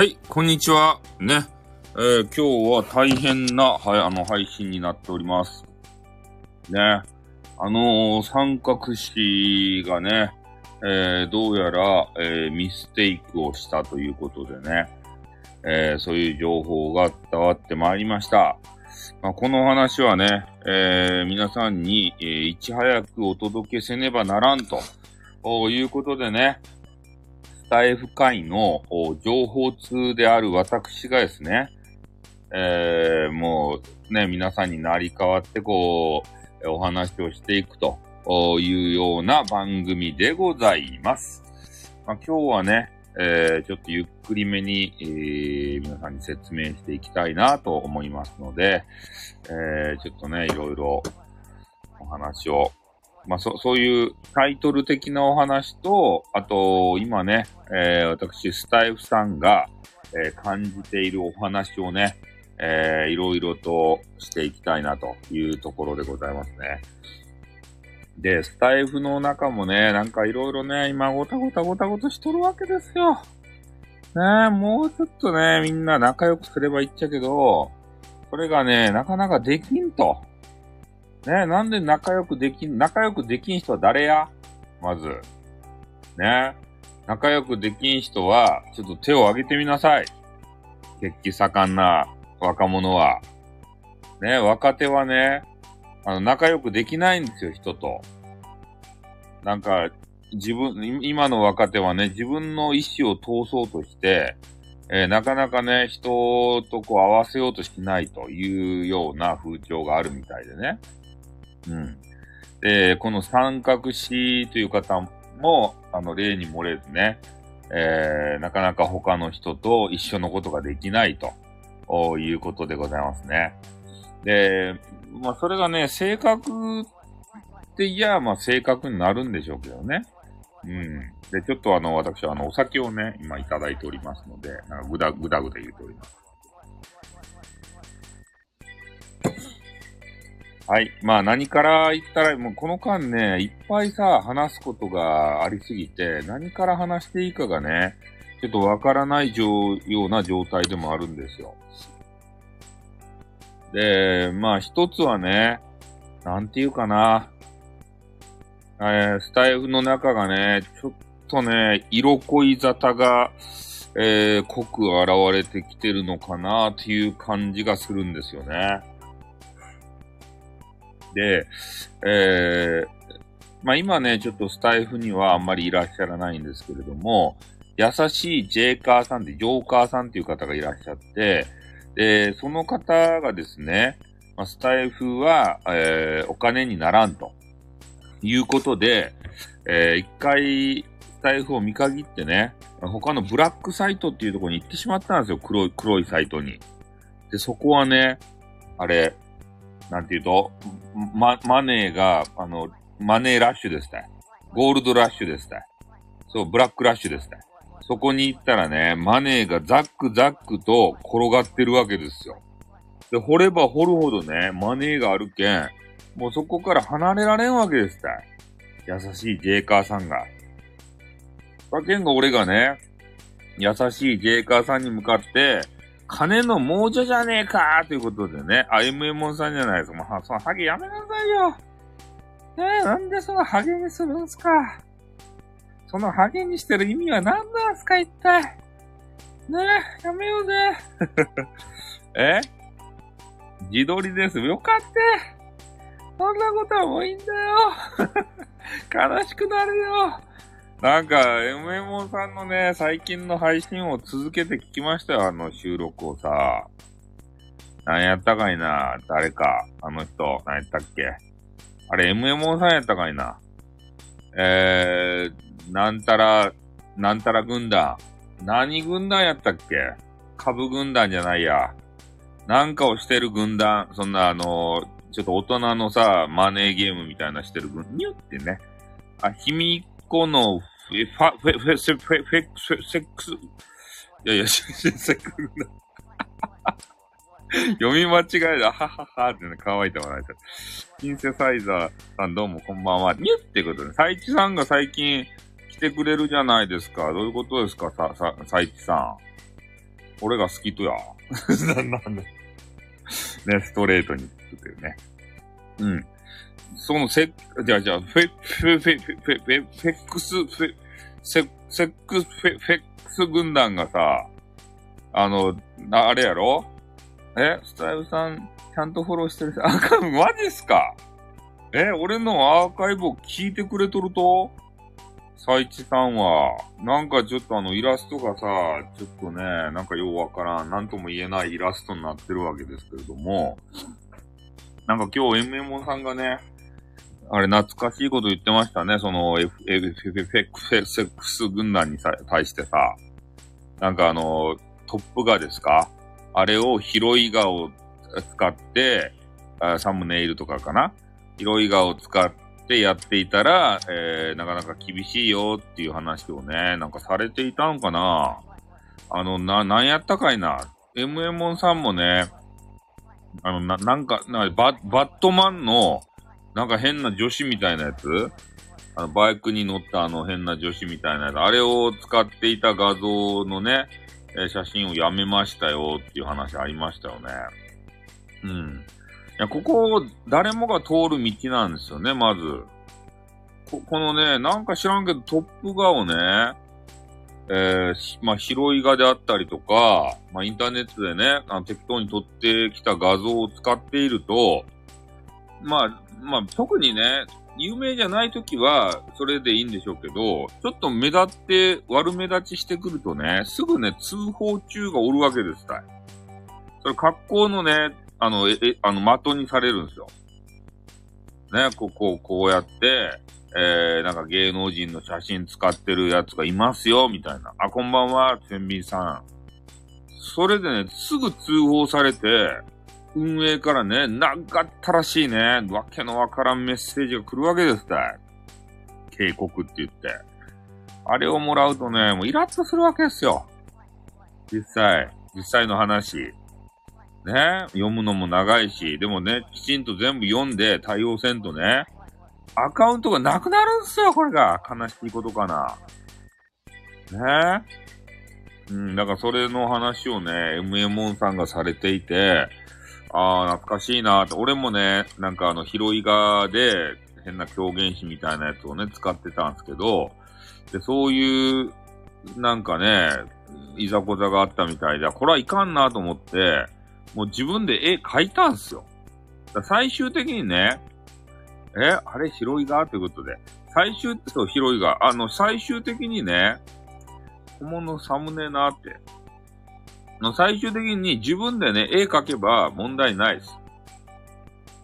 はい、こんにちは。ね。えー今日は大変な、はい、あの、配信になっております。ね。あのー三角詞がね、えーどうやら、えミステイクをしたということでね、えそういう情報が伝わってまいりました。まあ、この話はね、え皆さんに、えいち早くお届けせねばならんということでね、タイフ界の情報通である私がですね、えーもうね、皆さんになり変わってこう、お話をしていくというような番組でございます。まあ、今日はね、えーちょっとゆっくりめに、えー皆さんに説明していきたいなと思いますので、えーちょっとね、いろいろお話をまあ、そ、そういうタイトル的なお話と、あと、今ね、えー私、スタイフさんが、えー感じているお話をね、えーいろいろとしていきたいなというところでございますね。で、スタイフの中もね、なんかいろいろね、今ごたごたごたごたしとるわけですよ。ねえ、もうちょっとね、みんな仲良くすればいいっちゃけど、それがね、なかなかできんと。ねなんで仲良くできん、仲良くできん人は誰や？まず。ね仲良くできん人は、ちょっと手を挙げてみなさい。血気盛んな若者は。ね若手はね、あの、仲良くできないんですよ、人と。なんか、自分、今の若手はね、自分の意思を通そうとして、えーなかなかね、人とこう合わせようとしないというような風潮があるみたいでね。うん。で、この三角詞という方も、あの、例に漏れずね、えーなかなか他の人と一緒のことができないということでございますね。で、まあ、それがね、性格っていや、まあ、性格になるんでしょうけどね。うん。で、ちょっとあの、私はあの、お酒をね、今いただいておりますので、なんかぐだぐだぐだ言うております。はい。まあ何から言ったら、もうこの間ね、いっぱいさ、話すことがありすぎて、何から話していいかがね、ちょっとわからないような状態でもあるんですよ。で、まあ一つはね、なんていうかな、えースタイフの中がね、ちょっとね、色恋沙汰が、えー濃く現れてきてるのかなっていう感じがするんですよね。で、えーまあ今ね、ちょっとスタイフにはあんまりいらっしゃらないんですけれども、優しいジェイカーさんって、ジョーカーさんっていう方がいらっしゃって、で、その方がですね、まあ、スタイフは、えーお金にならんということで、えー一回、スタイフを見限ってね、他のブラックサイトっていうところに行ってしまったんですよ、黒い、黒いサイトに。で、そこはね、あれ、なんていうと、ま、マネーが、あの、マネーラッシュですね。ゴールドラッシュですね。そう、ブラックラッシュですね。そこに行ったらね、マネーがザックザックと転がってるわけですよ。で、掘れば掘るほどね、マネーがあるけん、もうそこから離れられんわけですって。優しいジェイカーさんが。だけんが俺がね、優しいジェイカーさんに向かって、金の亡者じゃねえかということでね、あ、MM さんじゃないですか。もうは、そのハゲやめなさいよ。ねえ、なんでそのハゲにするんすかそのハゲにしてる意味は何なんすか、一体。ねえ、やめようぜ。え？自撮りです。よかった。そんなことはもういいんだよ。悲しくなるよ。なんか、MMO さんのね、最近の配信を続けて聞きましたよ、あの収録をさ。何やったかいな誰か。あの人、何やったっけあれ、MMO さんやったかいなえー、なんたら、なんたら軍団。何軍団やったっけ株軍団じゃないや。なんかをしてる軍団。そんなあのちょっと大人のさ、マネーゲームみたいなしてる軍、によってね。あ、卑弥呼のフェ、ファ、フェ、フェ、フェ、フェ、フェ、セックス？いやいや、セセックスな。読み間違えた。はははってね、乾いてもらえた。シンセサイザーさんどうもこんばんは。にゅってことで、サイチさんが最近来てくれるじゃないですか。どういうことですか、さ、さ、サイチさ俺が好きとや。なんで。ね、ストレートに作ってるね。うん。そのせ、じゃあじゃあ、フェ、フェ、フェ、フェ、フェ、フェ、ックス、フェ、セ、セックス、フェ、フェックス軍団がさ、あの、あれやろ？え？スタイルさん、ちゃんとフォローしてる？あかん、マジっすか？え？俺のアーカイブを聞いてくれとると？サイチさんは、なんかちょっとあのイラストがさ、ちょっとね、なんかようわからん、なんとも言えないイラストになってるわけですけれども、なんか今日 MMO さんがね、あれ懐かしいこと言ってましたね、その F、F、F、F、X 軍団にさ対してさ、なんかあの、トップ画ですかあれを広い画を使って、サムネイルとかかな広い画を使ってやっていたら、えー、なかなか厳しいよっていう話をね、なんかされていたのかなあの、な、なんやったかいな。MMO さんもね、あの、な、なんか、なババットマンの、なんか変な女子みたいなやつ？あの、バイクに乗ったあの変な女子みたいなやつ。あれを使っていた画像のね、えー、写真をやめましたよっていう話ありましたよね。うん。いや、ここ、誰もが通る道なんですよね、まず。こ、このね、なんか知らんけど、トップ画をね、えー、まあ、広い画であったりとか、まあ、インターネットでね、あの適当に撮ってきた画像を使っていると、まあ、まあ、特にね、有名じゃない時は、それでいいんでしょうけど、ちょっと目立って、悪目立ちしてくるとね、すぐね、通報中がおるわけですたい。それ格好のね、あの、え、あの、的にされるんですよ。ね、ここ、こうやって、えー、なんか芸能人の写真使ってるやつがいますよ、みたいな。あ、こんばんは、天秤さん。それでね、すぐ通報されて、運営からね、なかったらしいね、わけのわからんメッセージが来るわけですたい。警告って言って。あれをもらうとね、もうイラッとするわけですよ。実際、実際の話。ね、読むのも長いし、でもね、きちんと全部読んで対応せんとね、アカウントがなくなるんすよ、これが。悲しいことかな。ねうん、だからそれの話をね、MMON さんがされていて、ああ、懐かしいなって。俺もね、なんかあの、広い画で変な狂言師みたいなやつをね、使ってたんですけど、で、そういう、なんかね、いざこざがあったみたいで、これはいかんなと思って、もう自分で絵描いたんすよ。最終的にね、え、あれ広い画ということで、最終、そう、広い画。あの、最終的にね、小物サムネなって、最終的に自分でね、絵描けば問題ないです。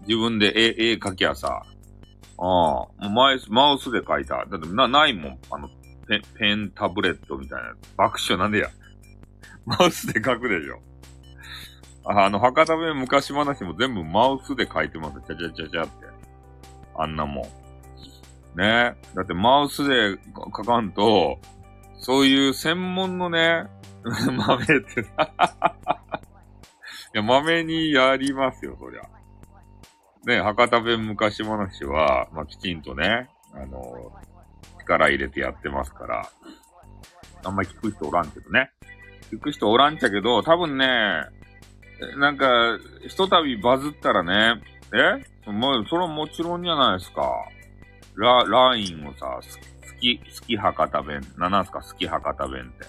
自分で絵、絵描きゃさ。ああ、マウス、マウスで描いた。だってな、ないもん。あの、ペン、ペンタブレットみたいな。爆笑なんでや。マウスで描くでしょ。あの、博多弁昔話も全部マウスで書いてます。ちゃちゃちゃちゃって。あんなもん。ねだってマウスで書かんと、そういう専門のね、豆ってさ いや、豆にやりますよ、そりゃ。ね、博多弁昔話は、まあ、きちんとね、あの、力入れてやってますから、あんまり聞く人おらんけどね。聞く人おらんちゃけど、多分ね、なんか、ひとたびバズったらね、え？もう、それはもちろんじゃないですか。ラ、ラインをさ、き、好き博多弁。何すか好き博多弁って。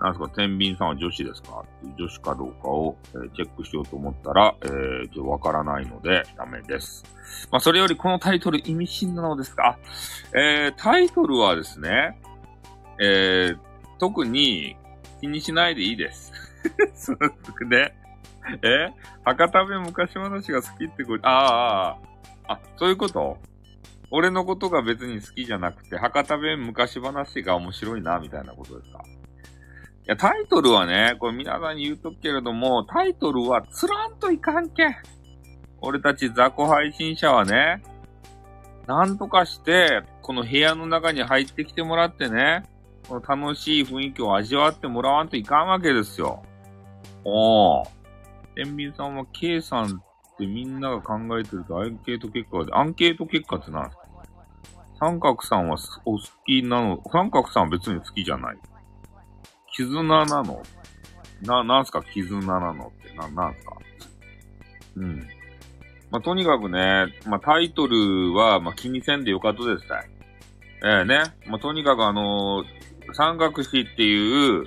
なんすか天秤さんは女子ですか？っていう女子かどうかを、えー、チェックしようと思ったら、えー、ちょっとわからないのでダメです。まあ、それよりこのタイトル意味深なのですが、えー、タイトルはですね、えー、特に気にしないでいいです。そうね。え博多弁昔話が好きってこれ、ああ、あ、そういうこと？俺のことが別に好きじゃなくて、博多弁昔話が面白いな、みたいなことですか？いや、タイトルはね、これ皆さんに言うとくけれども、タイトルはつらんといかんけん。俺たち雑魚配信者はね、なんとかして、この部屋の中に入ってきてもらってね、この楽しい雰囲気を味わってもらわんといかんわけですよ。おー。天秤さんは K さんってみんなが考えてるとアンケート結果で、アンケート結果って何ですか？三角さんはお好きなの、三角さんは別に好きじゃない。絆なの？な、なんすか？絆なのって。な、なんすか？うん。まあ、とにかくね、まあ、タイトルは、まあ、気にせんでよかったですたい。ええね。まあ、とにかくあのー三角詞っていう、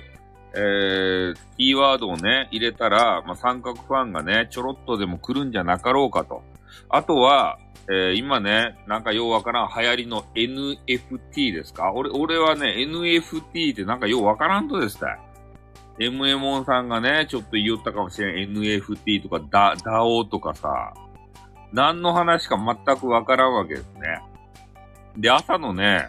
えー、キーワードをね、入れたら、まあ、三角ファンがね、ちょろっとでも来るんじゃなかろうかと。あとは、えー、今ね、なんかようわからん流行りの NFT ですか？俺、俺はね、NFT ってなんかようわからんとですたい。MM さんがね、ちょっと言いよったかもしれん NFT とかダ、DAO とかさ、何の話か全くわからんわけですね。で、朝のね、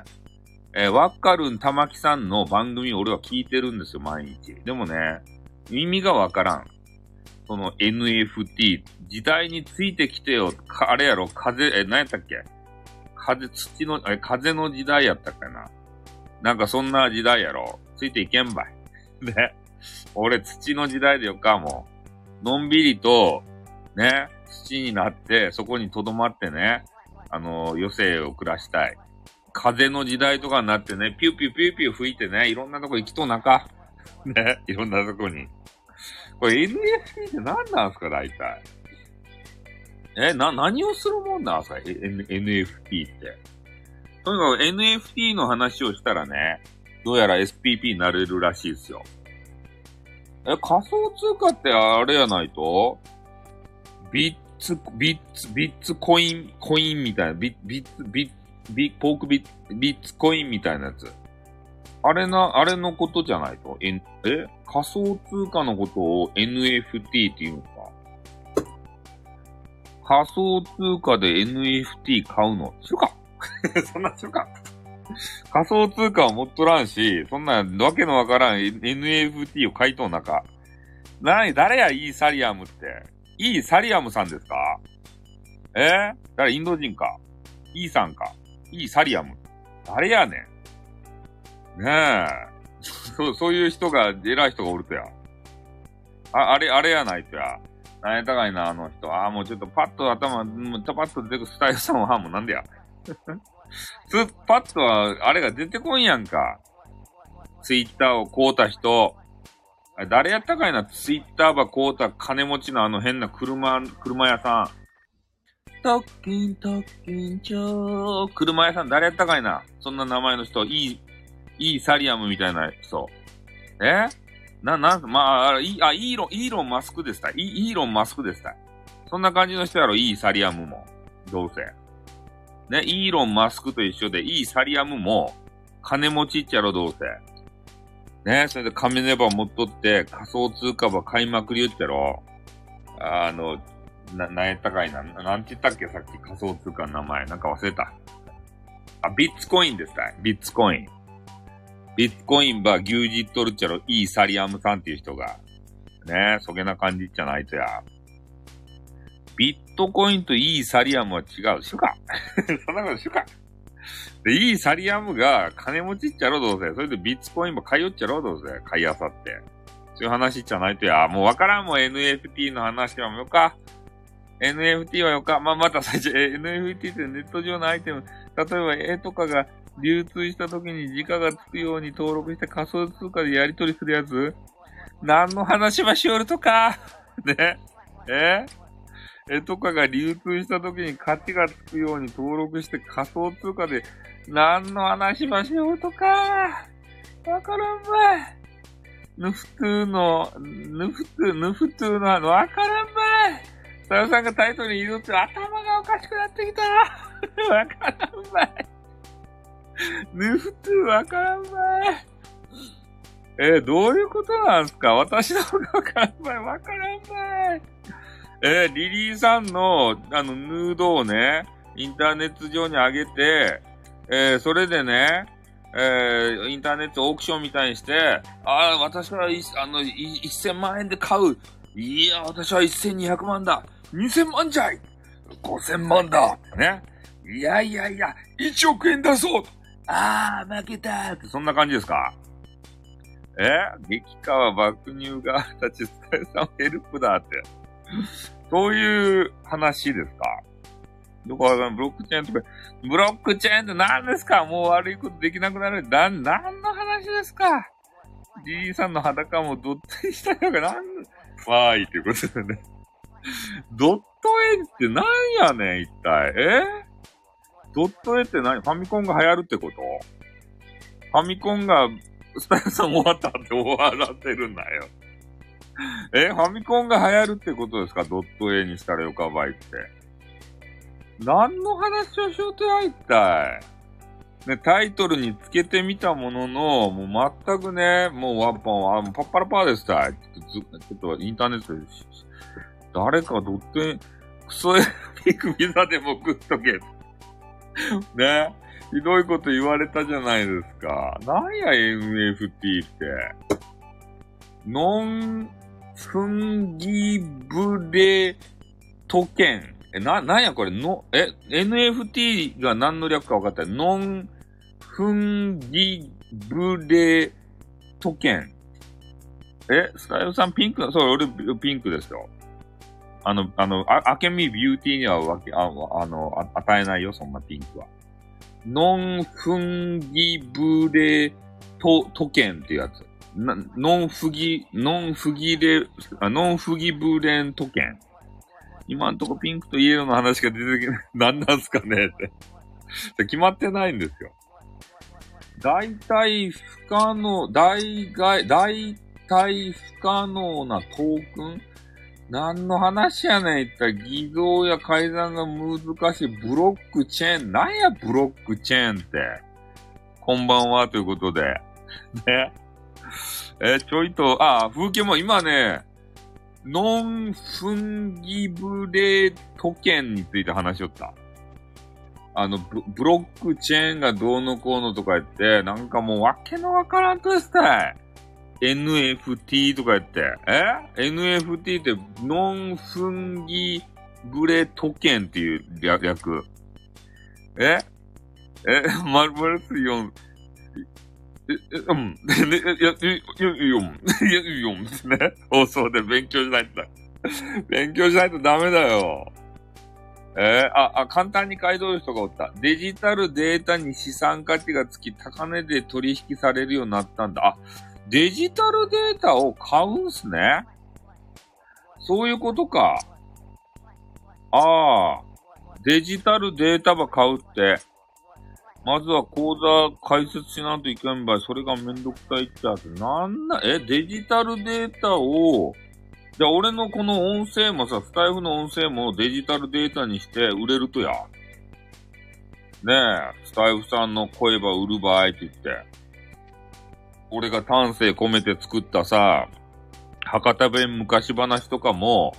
えー、ワッカルン玉木さんの番組俺は聞いてるんですよ、毎日。でもね、耳がわからん。その NFT、時代についてきてよ、あれやろ、風、え、何やったっけ？風、土の、え、風の時代やったっけな。なんかそんな時代やろ。ついていけんばい。ね。俺土の時代でよか、もう。のんびりと、ね、土になって、そこに留まってね、あの、余生を暮らしたい。風の時代とかになってね、ピューピューピューピュー吹いてね、いろんなとこ行きとうなか。ね、いろんなとこに。これ NFT って何なんすか、大体。え、な、何をするもんなんすか、N、NFT って。とにかく NFT の話をしたらね、どうやら SPP になれるらしいですよ。え、仮想通貨ってあれやないと？ビッツ、ビッツ、ビッツコイン、コインみたいな、ビッツ、ビッツ、ビ、ポークビ、ビッツコインみたいなやつ。あれな、あれのことじゃないと？え、え？仮想通貨のことを NFT って言うんすか？仮想通貨で NFT 買うの？するか。そんなんするか。仮想通貨を持っとらんし、そんなわけのわからん NFT を買いとんなか。なに、誰や、イーサリアムって。イーサリアムさんですか？え？誰、インド人か。イーさんか。イーサリアム。誰やねん。ねえ。そう、そういう人が、偉い人がおるとや。あ、あれ、あれやないとや。なんやたかいな、あの人。ああ、もうちょっとパッと頭、もうパッと出てくるスタイルさんは、もうなんでや。つ、パッとは、あれが出てこんやんか。ツイッターを買うた人。誰やったかいな、ツイッターば買うた金持ちのあの変な車、車屋さん。特勤特勤長。車屋さん誰やったかいなそんな名前の人。いい、いいサリアムみたいな人。え？な、なんまあ、あ、いあ、イーロン、イーロンマスクですたい。イーロンマスクですた。そんな感じの人やろ、いいサリアムも。どうせ。ね、イーロン・マスクと一緒で、いいサリアムも、金持ちっちゃろ、どうせ。ね、それで亀ネバ持っとって、仮想通貨ば買いまくりよっちゃろ。あの、な、なんやったかいな。なんて言ったっけ、さっき仮想通貨の名前。なんか忘れた。あ、ビッツコインですたい？ビッツコイン。ビッツコインば牛耳っとるっちゃろ、いいサリアムさんっていう人が。ね、そげな感じじゃないとや。ビットコインといいサリアムは違う。しゅか そんなことしゅかで、いいサリアムが金持ちっちゃろ、どうせ。それでビッツコインも買いよっちゃろ、どうせ。買いあさって。そういう話じゃないとや。もうわからんもん、NFT の話はもよか。NFT はよか。まあ、また最初、NFT ってネット上のアイテム。例えば絵とかが流通した時に時価がつくように登録して仮想通貨でやり取りするやつ何の話ばしおるとか ねえ絵とかが流通した時に価値がつくように登録して仮想通貨で何の話ばしようとかわからんばい。ヌフトゥーの、ヌフトゥー、ヌフトゥーのあの、わからんばい。さよさんがタイトルに入れとって頭がおかしくなってきた。わからんばい。ヌフトゥわからんばい。えーどういうことなんすか？私の方がわからんばい。わからんばい。えーリリーさんの、あの、ヌードをね、インターネット上に上げて、えーそれでね、えーインターネットオークションみたいにして、ああ、私は、あの、1000万円で買う。いや、私は1200万だ。2000万じゃい !5000 万だ。ね。いやいやいや、1億円出そうああ、負けたって、そんな感じですか？え？激川爆乳が立ち伝えさんヘルプだって。そういう話ですか？どこかブロックチェーンとか、ブロックチェーンって何ですか？もう悪いことできなくなる。な、何の話ですか？じいさんの裸もドット絵したいのがなん、わーい、ということでね。ドット絵って何やねん、一体。え？ドット絵って何？ファミコンが流行るってこと？ファミコンが、スタイルさん終わったって終わらせるんだよ。え？ファミコンが流行るってことですか？ドット絵にしたらよかばいって。何の話をしようとや、一体。ね、タイトルにつけてみたものの、もう全くね、もうワッパンは、パッパラパーですた。ちょっと、ちょっとインターネットで、誰かドット絵、クソエピクビザでも食っとけ。ね。ひどいこと言われたじゃないですか。なんや NFT って。ノンフンギブレトケン。え、な、なんやこれ、の、え、NFT が何の略か分かったノンフンギブレトケン。え、スタイルさんピンクそう、俺ピンクですよ。あの、あの、あ、あけみビューティーにはわけ、ああの、あ与えないよ、そんなピンクは。ノンフンギブレト、トケンっていうやつ。な、ノンフギ、ノンフギレ、あノンフギブレントケン。今んとこピンクとイエローの話が出てきない。何なんすかねって。決まってないんですよ。大体不可能、大概、大体不可能なトークン何の話やねん、言ったら偽造や改ざんが難しいブロックチェーン。なんやブロックチェーンって。こんばんは、ということで。ね。えちょいと、あ、風景も今ね、ノンフンギブレトケンについて話しよった。あのブ、ブロックチェーンがどうのこうのとか言って、なんかもうわけのわからんとですた NFT とか言って、え ?NFT ってノンフンギブレトケンっていう略。え？え、マルバルス4、え、え、うん。ね、や、や、や、よん。や、よんですね。放送で勉強しないと。勉強しないとダメだよ。え？ー、あ、あ、簡単に回答る人がおった。デジタルデータに資産価値がつき、高値で取引されるようになったんだ。あ、デジタルデータを買うんすね。そういうことか。ああ、デジタルデータば買うって。まずは講座解説しないといけんばい。それがめんどくさいってやつ。なんな、え、デジタルデータを、じゃあ俺のこの音声もさ、スタイフの音声もデジタルデータにして売れるとや。ねえ、スタイフさんの声ば売る場合って言って。俺が丹精込めて作ったさ、博多弁昔話とかも、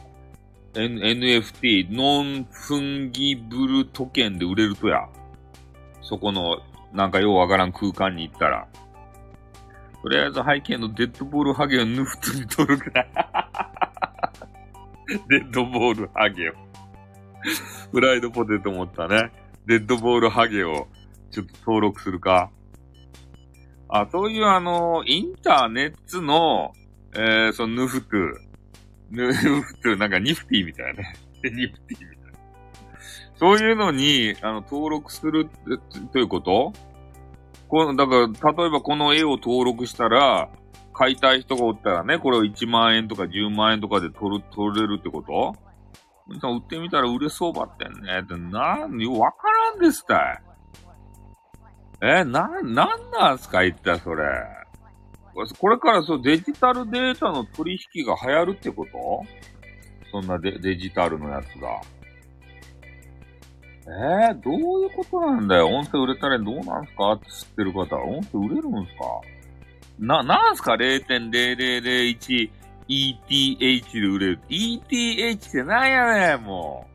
NFT、ノンフンギブルトケンで売れるとや。そこの、なんかようわからん空間に行ったら。とりあえず背景のデッドボールハゲをヌフトに取るくら。デッドボールハゲを。フライドポテト持ったね。デッドボールハゲをちょっと登録するか。あ、そういうあの、インターネットの、えー、そのヌフトゥ、ヌフトゥ、なんかニフティみたいなね。ニフティみたいな。そういうのに、あの、登録するということ？この、だから、例えばこの絵を登録したら、買いたい人がおったらね、これを1万円とか10万円とかで取る、取れるってこと？売ってみたら売れそうばってんね。ってなん、わからんですたい。え、な、なんなんすか言ったそれ。これからそうデジタルデータの取引が流行るってこと？そんなデデジタルのやつが。えー、どういうことなんだよ？音声売れたらどうなんすか？って知ってる方。音声売れるんすか？な、なんすか ?0.0001 ETH で売れる。ETH ってなんやねん、も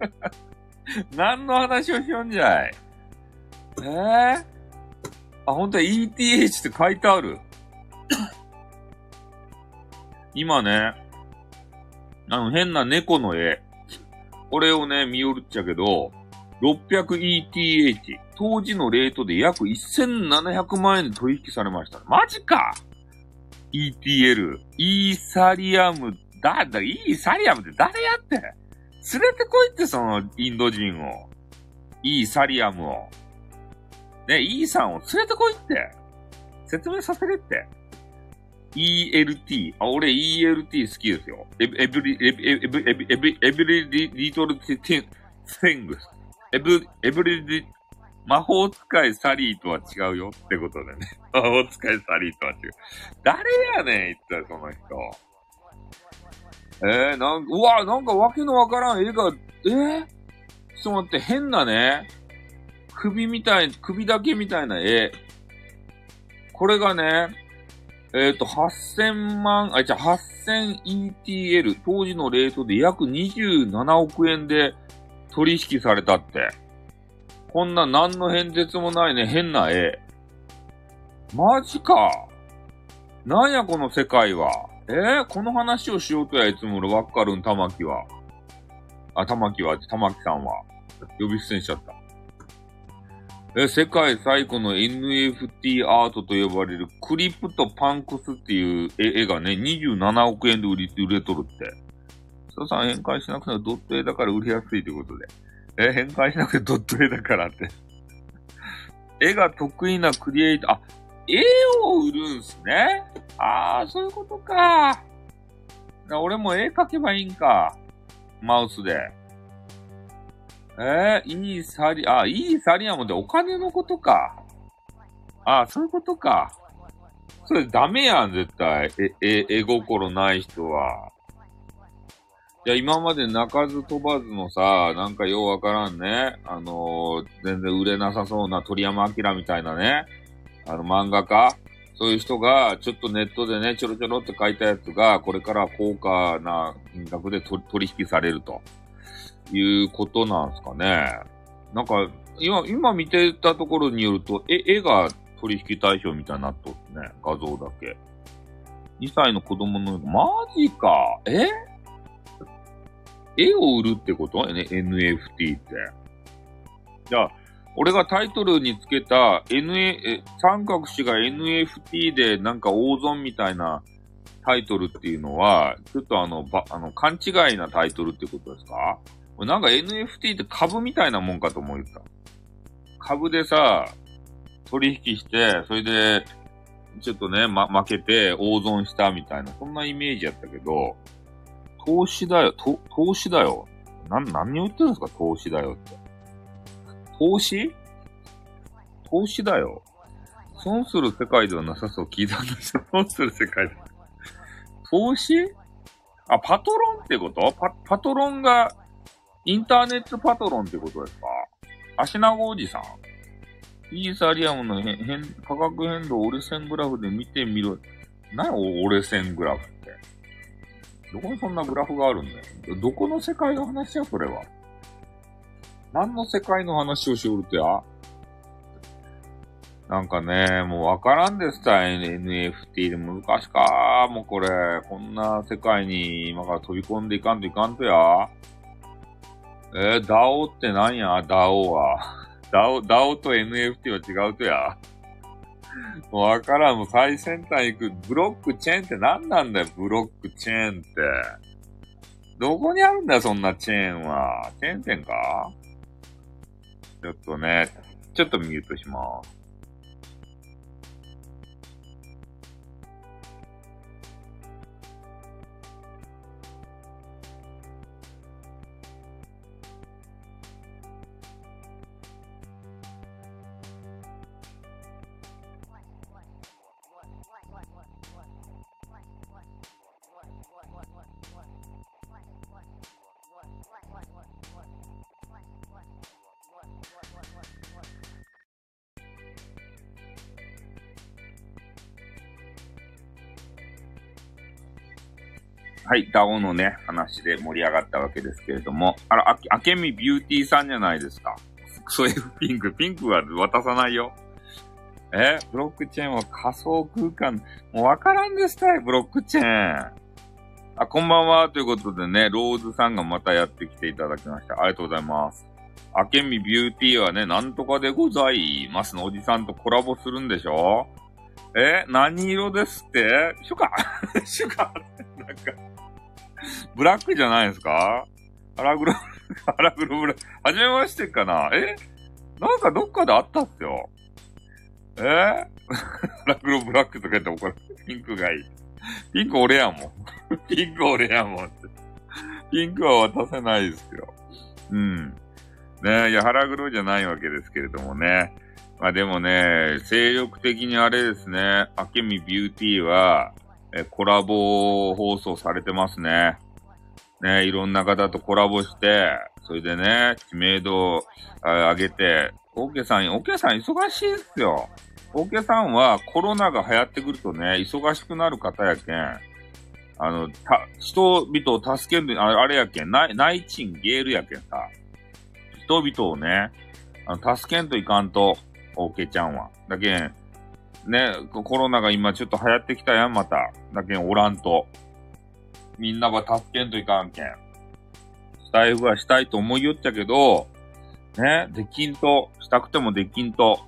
う。何の話をしよんじゃい。えー、あ、本当は ETH って書いてある？今ね、あの変な猫の絵。これをね、見よるっちゃけど、600ETH。当時のレートで約1700万円で取引されました。マジか !ETL。イーサリアム。だ、だ、イーサリアムって誰やって連れてこいって、その、インド人を。イーサリアムを。ね、イーさんを連れてこいって。説明させれって。ELT。あ、俺 ELT 好きですよ。エブ、エブリ、エブ、エブ、エブ、エブ、エブリリ、リトルティン、セングス。エブ、エブリリ、魔法使いサリーとは違うよってことでね。魔法使いサリーとは違う。誰やねん、一体その人。えー、なんか、うわ、なんかわけのわからん絵が、えー、ちょっと待って、変なね、首みたい、首だけみたいな絵。これがね、えっ、ー、と、8000万、あ、じゃ 8000ETL、当時のレートで約27億円で取引されたって。こんな何の変哲もないね、変な絵。マジか。なんやこの世界は。えー、この話をしようとや、いつもわかるん、玉木は。あ、玉木は、玉木さんは。呼び捨てにしちゃった。え、世界最古の NFT アートと呼ばれるクリプトパンクスっていう絵がね、27億円で売り、売れとるって。人さん変換しなくてもドット絵だから売りやすいということで。え、変換しなくてドット絵だからって絵が得意なクリエイター、あ、絵を売るんすね。ああ、そういうことか。俺も絵描けばいいんか。マウスで。えー、いいサリ、あ、いいサリアムでお金のことか。あ、そういうことか。それダメやん、絶対。え、え、絵心ない人は。いや、今まで鳴かず飛ばずのさ、なんかようわからんね。あのー、全然売れなさそうな鳥山明みたいなね。あの、漫画家そういう人が、ちょっとネットでね、ちょろちょろって書いたやつが、これから高価な金額で取引されると。いうことなんですかね。なんか、今、今見てたところによると、絵、絵が取引対象みたいになっとってね、画像だけ。2歳の子供の、マジかえ？絵を売るってこと？ね、NFT って。じゃあ、俺がタイトルにつけた NA、三角氏が NFT でなんか大損みたいなタイトルっていうのは、ちょっとあの、ば、あの、勘違いなタイトルってことですか？なんか NFT って株みたいなもんかと思った。株でさ、取引して、それで、ちょっとね、ま、負けて大損したみたいな、そんなイメージやったけど、投資だよ、と、投資だよ。な、何を言ってるんですか投資だよって。投資？投資だよ。損する世界ではなさそう聞いたんですよ。損する世界で。投資？あ、パトロンってこと？パ、パトロンがインターネットパトロンってことですか？足長おじさんイーサリアムの変、価格変動折れ線グラフで見てみろ。何折れ線グラフって。どこにそんなグラフがあるんだよ。どこの世界の話や、それは。何の世界の話をしおるとやなんかね、もうわからんですた、NFT で難しか。もうこれ、こんな世界に今から飛び込んでいかんといかんとや。えー、DAO って何や ?DAO は。DAO、DAO と NFT は違うとや。わからん。もう最先端行く。ブロックチェーンって何なんだよ、ブロックチェーンって。どこにあるんだよ、そんなチェーンは。チェーン店か？ちょっとね、ちょっとミュートします。はい、ダオのね、話で盛り上がったわけですけれども、あら、あ、あけみビューティーさんじゃないですか。クソ F ピンク、ピンクは渡さないよ。えブロックチェーンは仮想空間、もうわからんでしたよ、ブロックチェーン。あ、こんばんは、ということでね、ローズさんがまたやってきていただきました。ありがとうございます。あけみビューティーはね、なんとかでございますのおじさんとコラボするんでしょえ何色ですって？シュカ シュカなんかブラックじゃないですか？アラグロ、アラグロブラック。はじめましてかな？え？なんかどっかであったっすよ。え？アラグロブラックとか言って怒られピンクがいい。ピンク俺やもん。ピンク俺やもんって。ピンクは渡せないですよ。うん。ねいや、腹黒じゃないわけですけれどもね。まあでもね、精力的にあれですね、あけみビューティーは、えコラボ放送されてますね。ね、いろんな方とコラボして、それでね、知名度を上げて、オーケーさん、オーケーさん忙しいっすよ。オーケーさんはコロナが流行ってくるとね、忙しくなる方やけん、あの、た、人々を助ける、ああれやけん、ナイナイチンゲールやけんさ、人々をね、あの助けんといかんと、オーケーちゃんは。だけん、ね、コロナが今ちょっと流行ってきたやん、また。だけん、おらんと。みんなは助けんといかんけん。スタイフはしたいと思いよっちゃけど、ね、できんと、したくてもできんと。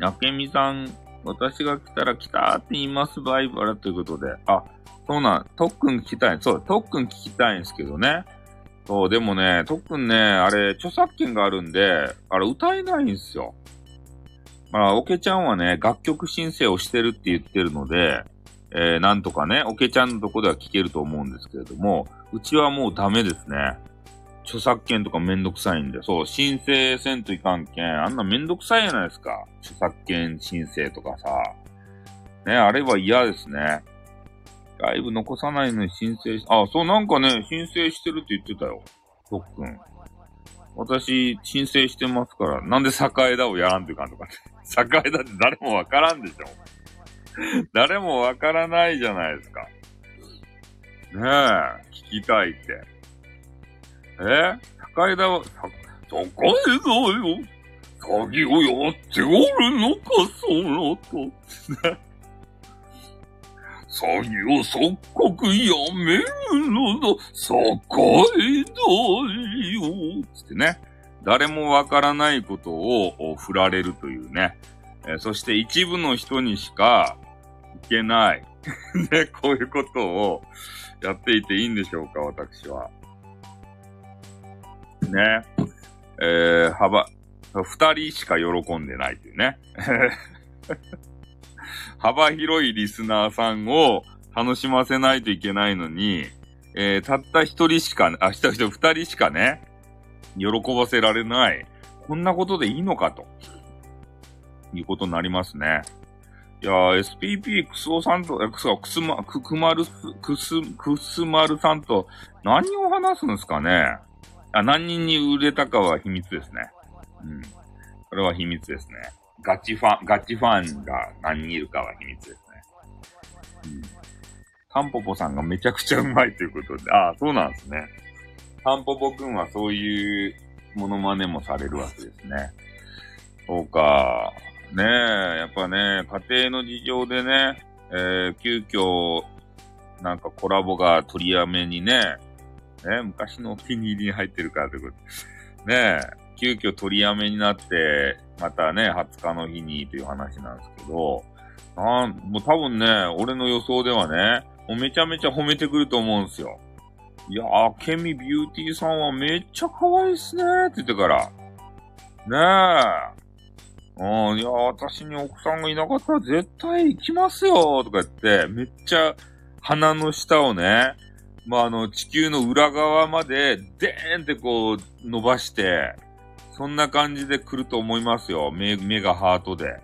やけみさん、私が来たら来たーって言います、バイバラということで。あ、そうなん、とっくん聞きたい。そう、とっくん聞きたいんですけどね。そう、でもね、とっくんね、あれ、著作権があるんで、あれ、歌えないんですよ。まあ、オケちゃんはね、楽曲申請をしてるって言ってるので、えー、なんとかね、オケちゃんのとこでは聞けると思うんですけれども、うちはもうダメですね。著作権とかめんどくさいんで、そう、申請せんといかんけん、あんなめんどくさいじゃないですか。著作権申請とかさ。ね、あれは嫌ですね。ライブ残さないのに申請し、あ、そう、なんかね、申請してるって言ってたよ。とっくん。私、申請してますから、なんで栄枝をやらんといかんとかって。栄枝って誰もわからんでしょ。誰もわからないじゃないですか。ねえ、聞きたいって。え？高枝は、高枝よ、詐欺をやっておるのか、そのと。詐欺を即刻やめるのだ、栄だよ。つってね。誰もわからないことを振られるというね。えそして一部の人にしかいけない。ね、こういうことをやっていていいんでしょうか、私は。ね。えー、幅、二人しか喜んでないというね。幅広いリスナーさんを楽しませないといけないのに、えー、たった一人しか、あ、一人、二人しかね、喜ばせられない。こんなことでいいのかと。いうことになりますね。いやー、SPP クスオさんと、え、クスオ、クスマ、ククマルス、クス、クスマルさんと何を話すんですかねあ、何人に売れたかは秘密ですね。うん。これは秘密ですね。ガチファン、ガチファンが何人いるかは秘密ですね。うん。タンポポさんがめちゃくちゃうまいということで、ああ、そうなんですね。タンポポくんはそういうモノマネもされるわけですね。そうか。ねえ、やっぱね、家庭の事情でね、えー、急遽、なんかコラボが取りやめにね、ね、昔のお気に入りに入ってるからということねえ、急遽取りやめになって、またね、20日の日にという話なんですけど、あもう多分ね、俺の予想ではね、もうめちゃめちゃ褒めてくると思うんですよ。いやー、ケミビューティーさんはめっちゃ可愛いっすねーって言ってから。ねえ。うん、いや、私に奥さんがいなかったら絶対行きますよとか言って、めっちゃ鼻の下をね、まあ、あの、地球の裏側まで、でーんってこう、伸ばして、そんな感じで来ると思いますよ。目、目がハートで。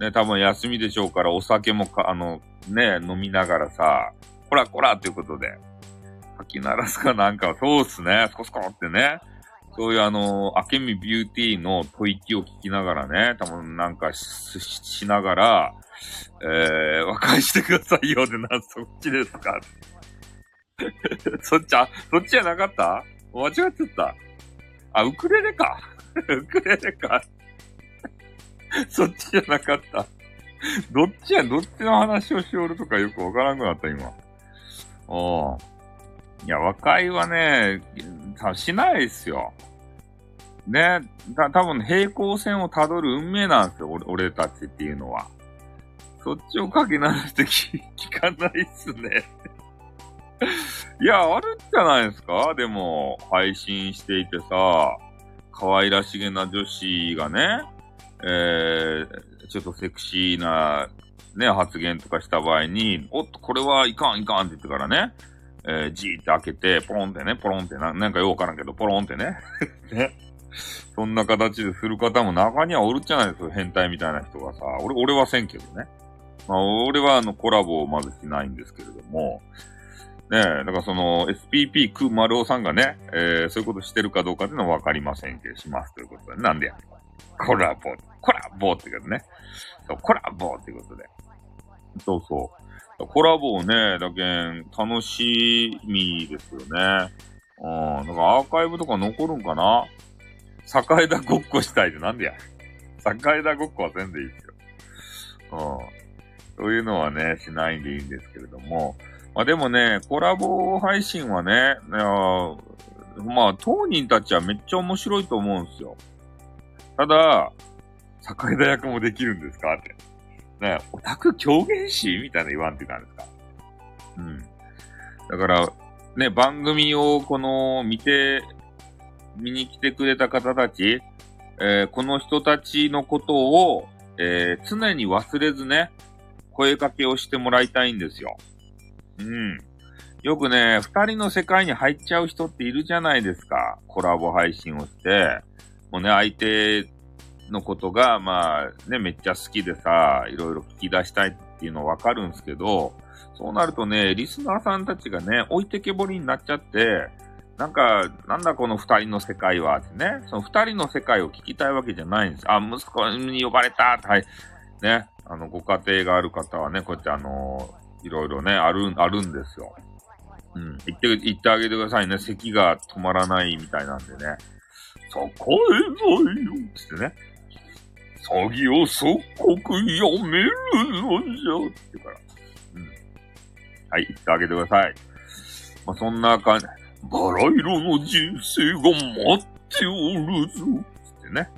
ね、多分休みでしょうから、お酒もか、あの、ね、飲みながらさ、こらこらっていうことで、き鳴らすかなんか、そうっすね、スコスコってね。そういうあの、あけみビューティーの吐息を聞きながらね、多分なんかしながら、えー、和解してくださいよってな、そっちですか そっち、あ、そっちじゃなかった？間違ってた。あ、ウクレレか。ウクレレか。そっちじゃなかった。どっちや、どっちの話をしおるとかよくわからんくなった、今。おいや、和解はね、しないですよ。ね、た、多分平行線をたどる運命なんですよ、俺たちっていうのは。そっちをかけなって 聞かないっすね。いや、あるんじゃないですか？でも、配信していてさ、可愛らしげな女子がね、えー、ちょっとセクシーなね、発言とかした場合に、おっと、これはいかんいかんって言ってからね、えー、じーって開けて、ポロンってね、ポロンってな、なんかようわからんけど、ポロンってね。ね。そんな形でする方も中にはおるじゃないですか、変態みたいな人がさ。俺、俺はせんけどね。まあ、俺はあの、コラボをまずしないんですけれども、ねえ、だからその SPP クマルオさんがね、えー、そういうことしてるかどうかっていうのはわかりませんけど、しますということで、なんでやコラボ、コラボってことね。そう、コラボってことで。そうそう。コラボをね、だけん、楽しみですよね。うん、なんかアーカイブとか残るんかな？栄田ごっこしたいってなんでや？栄田ごっこは全然いいですよ。うん。そういうのはね、しないんでいいんですけれども。まあでもね、コラボ配信はね、まあ、当人たちはめっちゃ面白いと思うんですよ。ただ、栄田役もできるんですか？って。ね、オタク狂言師みたいな言わんって感じですか。うん。だから、ね、番組をこの、見て、見に来てくれた方たち、えー、この人たちのことを、えー、常に忘れずね、声かけをしてもらいたいんですよ。うん。よくね、二人の世界に入っちゃう人っているじゃないですか。コラボ配信をして、もうね、相手のことが、まあ、ね、めっちゃ好きでさ、いろいろ聞き出したいっていうのわかるんですけど、そうなるとね、リスナーさんたちがね、置いてけぼりになっちゃって、なんか、なんだこの二人の世界はってね、その二人の世界を聞きたいわけじゃないんです。あ、息子に呼ばれたはい。ね、あの、ご家庭がある方はね、こうやってあのいろいろね、ある、あるんですよ。うん。言って、言ってあげてくださいね。咳が止まらないみたいなんでね。そこへぞよつってね。詐欺を即刻やめるのじゃってから。うん。はい、言ってあげてください。まあ、そんな感じ。バラ色の人生が待っておるぞ。つってね。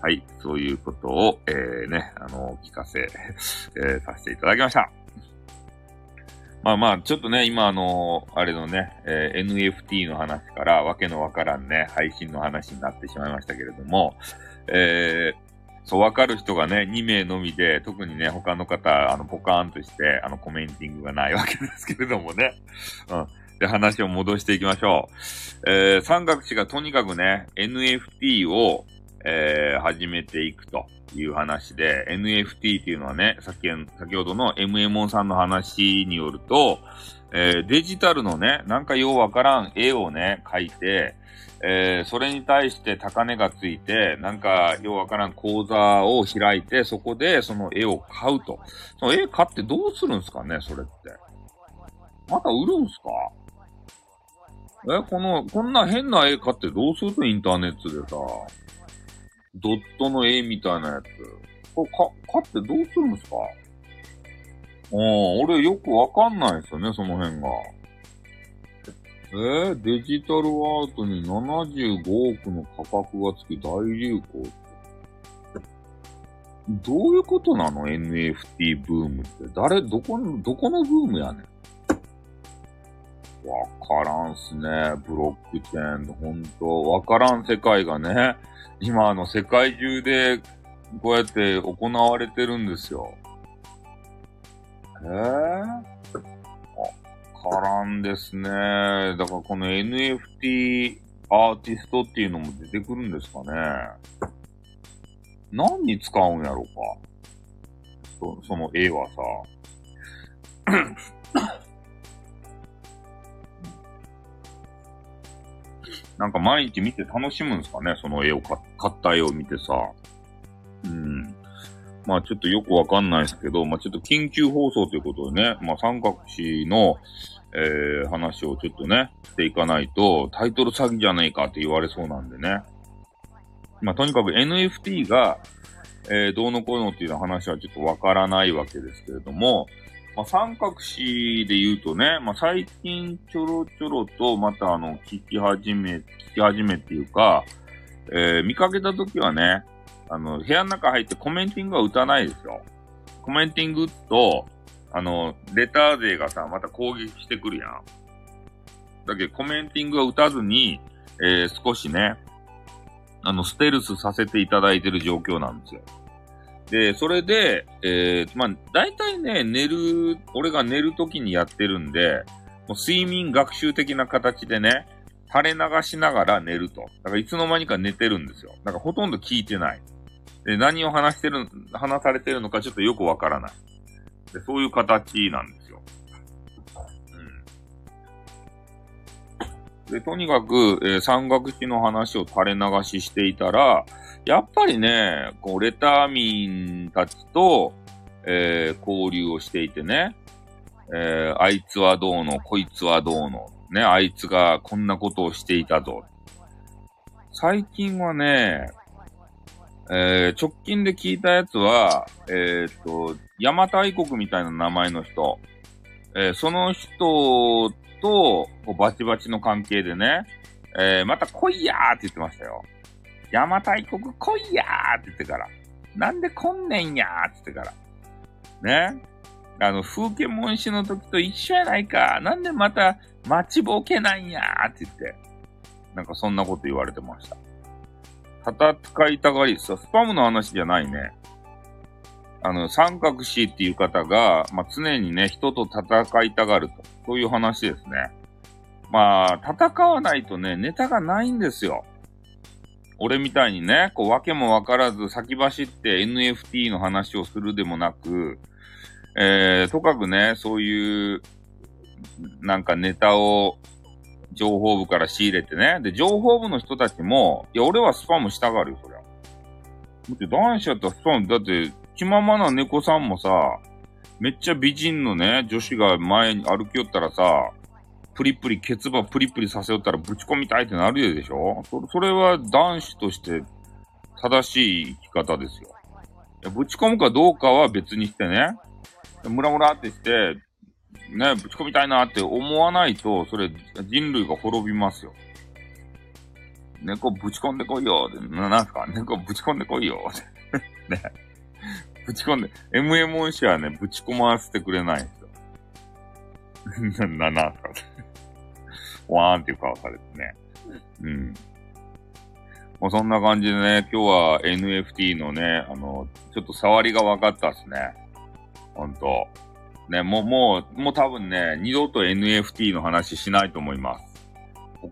はい、そういうことを、えー、ね、あの、聞かせ、えー、させていただきました。まあまあ、ちょっとね、今あの、あれのね、えー、NFT の話からわけのわからんね、配信の話になってしまいましたけれども、えー、そう、わかる人がね、2名のみで、特にね、他の方、あの、ポカーンとして、あの、コメンティングがないわけですけれどもね。うん。で、話を戻していきましょう。えー、三角氏がとにかくね、NFT を、えー、始めていくと。いう話で、NFT っていうのはね、先先ほどの MMO さんの話によると、えー、デジタルのね、なんかようわからん絵をね、描いて、えー、それに対して高値がついて、なんかようわからん講座を開いて、そこでその絵を買うと。その絵買ってどうするんすかね、それって。また売るんすか？え、この、こんな変な絵買ってどうする？インターネットでさ。ドットの絵みたいなやつ。これか、買ってどうするんすか？うん、俺よくわかんないですよね、その辺が。えー、デジタルアートに75億の価格がつき大流行ってどういうことなの ?NFT ブームって。誰、どこの、どこのブームやねん。わからんすね。ブロックチェーン、ほんと。わからん世界がね、今あの世界中でこうやって行われてるんですよ。えぇ、ー、わからんですね。だからこの NFT アーティストっていうのも出てくるんですかね。何に使うんやろか。そその絵はさ。なんか毎日見て楽しむんですかねその絵を買った絵を見てさ。うん。まあちょっとよくわかんないですけど、まあちょっと緊急放送ということでね、まあ三角詞の、えー、話をちょっとね、していかないと、タイトル詐欺じゃねえかって言われそうなんでね。まあとにかく NFT が、えー、どうのこうのっていう話はちょっとわからないわけですけれども、まあ、三角詞で言うとね、まあ、最近ちょろちょろとまたあの、聞き始め、聞き始めっていうか、えー、見かけたときはね、あの、部屋の中入ってコメンティングは打たないですよ。コメンティング打つと、あの、レター勢がさ、また攻撃してくるやん。だけどコメンティングは打たずに、えー、少しね、あの、ステルスさせていただいてる状況なんですよ。で、それで、えー、まあ、大体ね、寝る、俺が寝る時にやってるんで、もう睡眠学習的な形でね、垂れ流しながら寝ると。だからいつの間にか寝てるんですよ。だからほとんど聞いてない。で、何を話してる、話されてるのかちょっとよくわからない。で、そういう形なんですよ。うん。で、とにかく、えー、山岳史の話を垂れ流ししていたら、やっぱりね、こう、レター民たちと、えー、交流をしていてね、えー、あいつはどうの、こいつはどうの、ね、あいつがこんなことをしていたと。最近はね、えー、直近で聞いたやつは、えっ、と、邪馬台国みたいな名前の人、えー、その人と、こうバチバチの関係でね、え、また来いやーって言ってましたよ。邪馬台国来いやーって言ってから。なんで来んねんやーって言ってから。ね。あの、風景文士の時と一緒やないか。なんでまた待ちぼけなんやーって言って。なんかそんなこと言われてました。戦いたがりさ、スパムの話じゃないね。あの、三角詞っていう方が、まあ、常にね、人と戦いたがると。そういう話ですね。まあ、戦わないとね、ネタがないんですよ。俺みたいにね、こう、わけもわからず先走って NFT の話をするでもなく、えー、とかくね、そういう、なんかネタを情報部から仕入れてね。で、情報部の人たちも、いや、俺はスパムしたがるよ、そりゃ。だって男子やったらスパム、だって、気ままな猫さんもさ、めっちゃ美人のね、女子が前に歩きよったらさ、プリプリ、ケツバプリプリさせよったらぶち込みたいってなるでしょそそれは男子として正しい生き方ですよ。ぶち込むかどうかは別にしてね。ムラムラってして、ね、ぶち込みたいなって思わないと、それ人類が滅びますよ。猫ぶち込んでこいよな、なんすか？猫ぶち込んでこいよ ね。ぶち込んで、MM 音詞はね、ぶち込ませてくれないんですよ。な、なんすか？わーんっていう顔されてね。うん。もうそんな感じでね、今日は NFT のね、あの、ちょっと触りが分かったっすね。ほんと。ね、もう、もう、もう多分ね、二度と NFT の話しないと思います。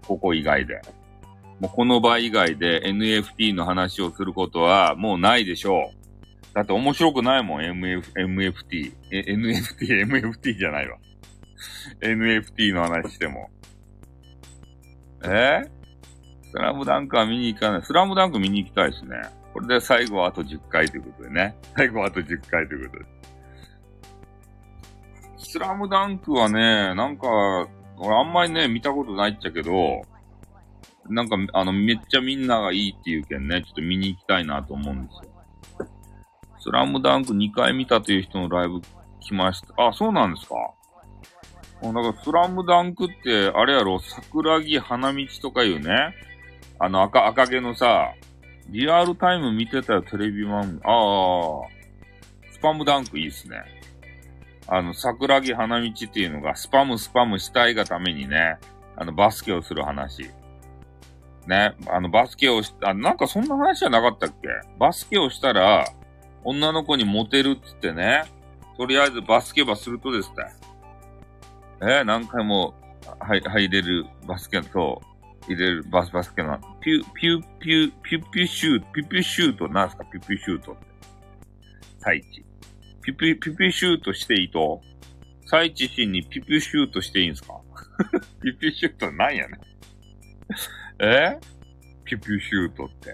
ここ以外で。もうこの場以外で NFT の話をすることはもうないでしょう。だって面白くないもん、MF、MFT。え、NFT、MFT じゃないわ。NFT の話しても。え？スラムダンクは見に行かない。スラムダンク見に行きたいですね。これで最後はあと10回ということでね。最後はあと10回ということで。スラムダンクはね、なんか、俺あんまりね、見たことないっちゃけど、なんか、あの、めっちゃみんながいいっていうけんね、ちょっと見に行きたいなと思うんですよ。スラムダンク2回見たという人のライブ来ました。あ、そうなんですかだから、スラムダンクって、あれやろ、桜木花道とかいうね、あの赤、赤毛のさ、リアルタイム見てたよ、テレビマン。ああ、スパムダンクいいっすね。あの、桜木花道っていうのが、スパムスパムしたいがためにね、あの、バスケをする話。ね、あの、バスケをし、あ、なんかそんな話じゃなかったっけ？バスケをしたら、女の子にモテるっつってね、とりあえずバスケバするとですね、えー、何回も、はい、入れるバスケと、入れるバス、バスケの、ピュ、ピュ、ピュ、ピュピュシュート、ピュピュシュート、なんすか？ピュピュシュートって。最地。ピピ、ピピシュートしていいと最地震にピピシュートしていいんですか？ピピシュートなんやねえ？ピピシュートって。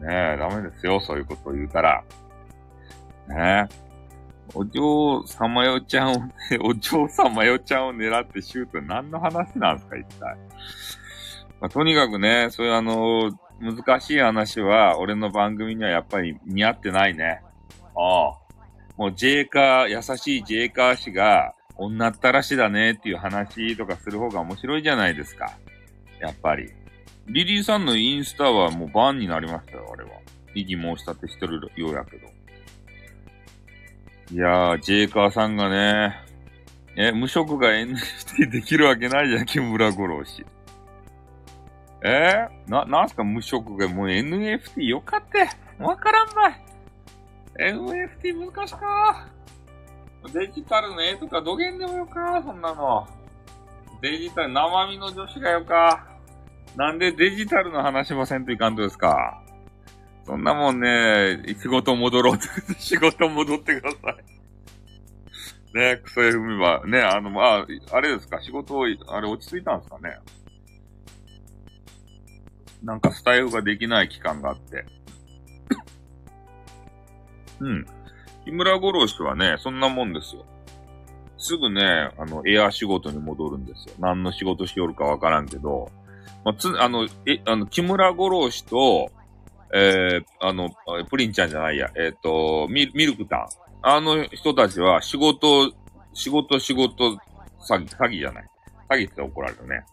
ねえ、ダメですよ、そういうことを言うから。ねえ。お嬢様よちゃんを、お嬢様よちゃんを狙ってシュート何の話なんですか、一体。まあ、とにかくね、そういうあの、難しい話は、俺の番組にはやっぱり似合ってないね。ああ。もうジェイカー、優しいジェイカー氏が、女ったらしだねっていう話とかする方が面白いじゃないですか。やっぱり。リリーさんのインスタはもうバンになりましたよ、あれは。異議申し立てしてるようやけど。いやー、ジェイカーさんがね、え、無職が NFT できるわけないじゃん、木村五郎氏。え？ー、な、なんすか無職がもう NFT よかって。わからんばい。NFT 難しか？デジタルの絵とか土源でもよか、そんなの。デジタル、生身の女子がよか。なんでデジタルの話もせんといかんとですか？そんなもんね、仕事戻ろうと、仕事戻ってください。ね、クソ FM は、ね、あの、まあ、あれですか、仕事、あれ落ち着いたんですかね？なんかスタイルができない期間があって。うん。木村五郎氏はね、そんなもんですよ。すぐね、あの、エア仕事に戻るんですよ。何の仕事しよるかわからんけど、まあ、つ、あの、え、あの、木村五郎氏と、えー、あの、プリンちゃんじゃないや、えっ、ー、とミ、ミルクタン。あの人たちは仕事、仕事、仕事、詐欺、詐欺じゃない。詐欺って怒られるね。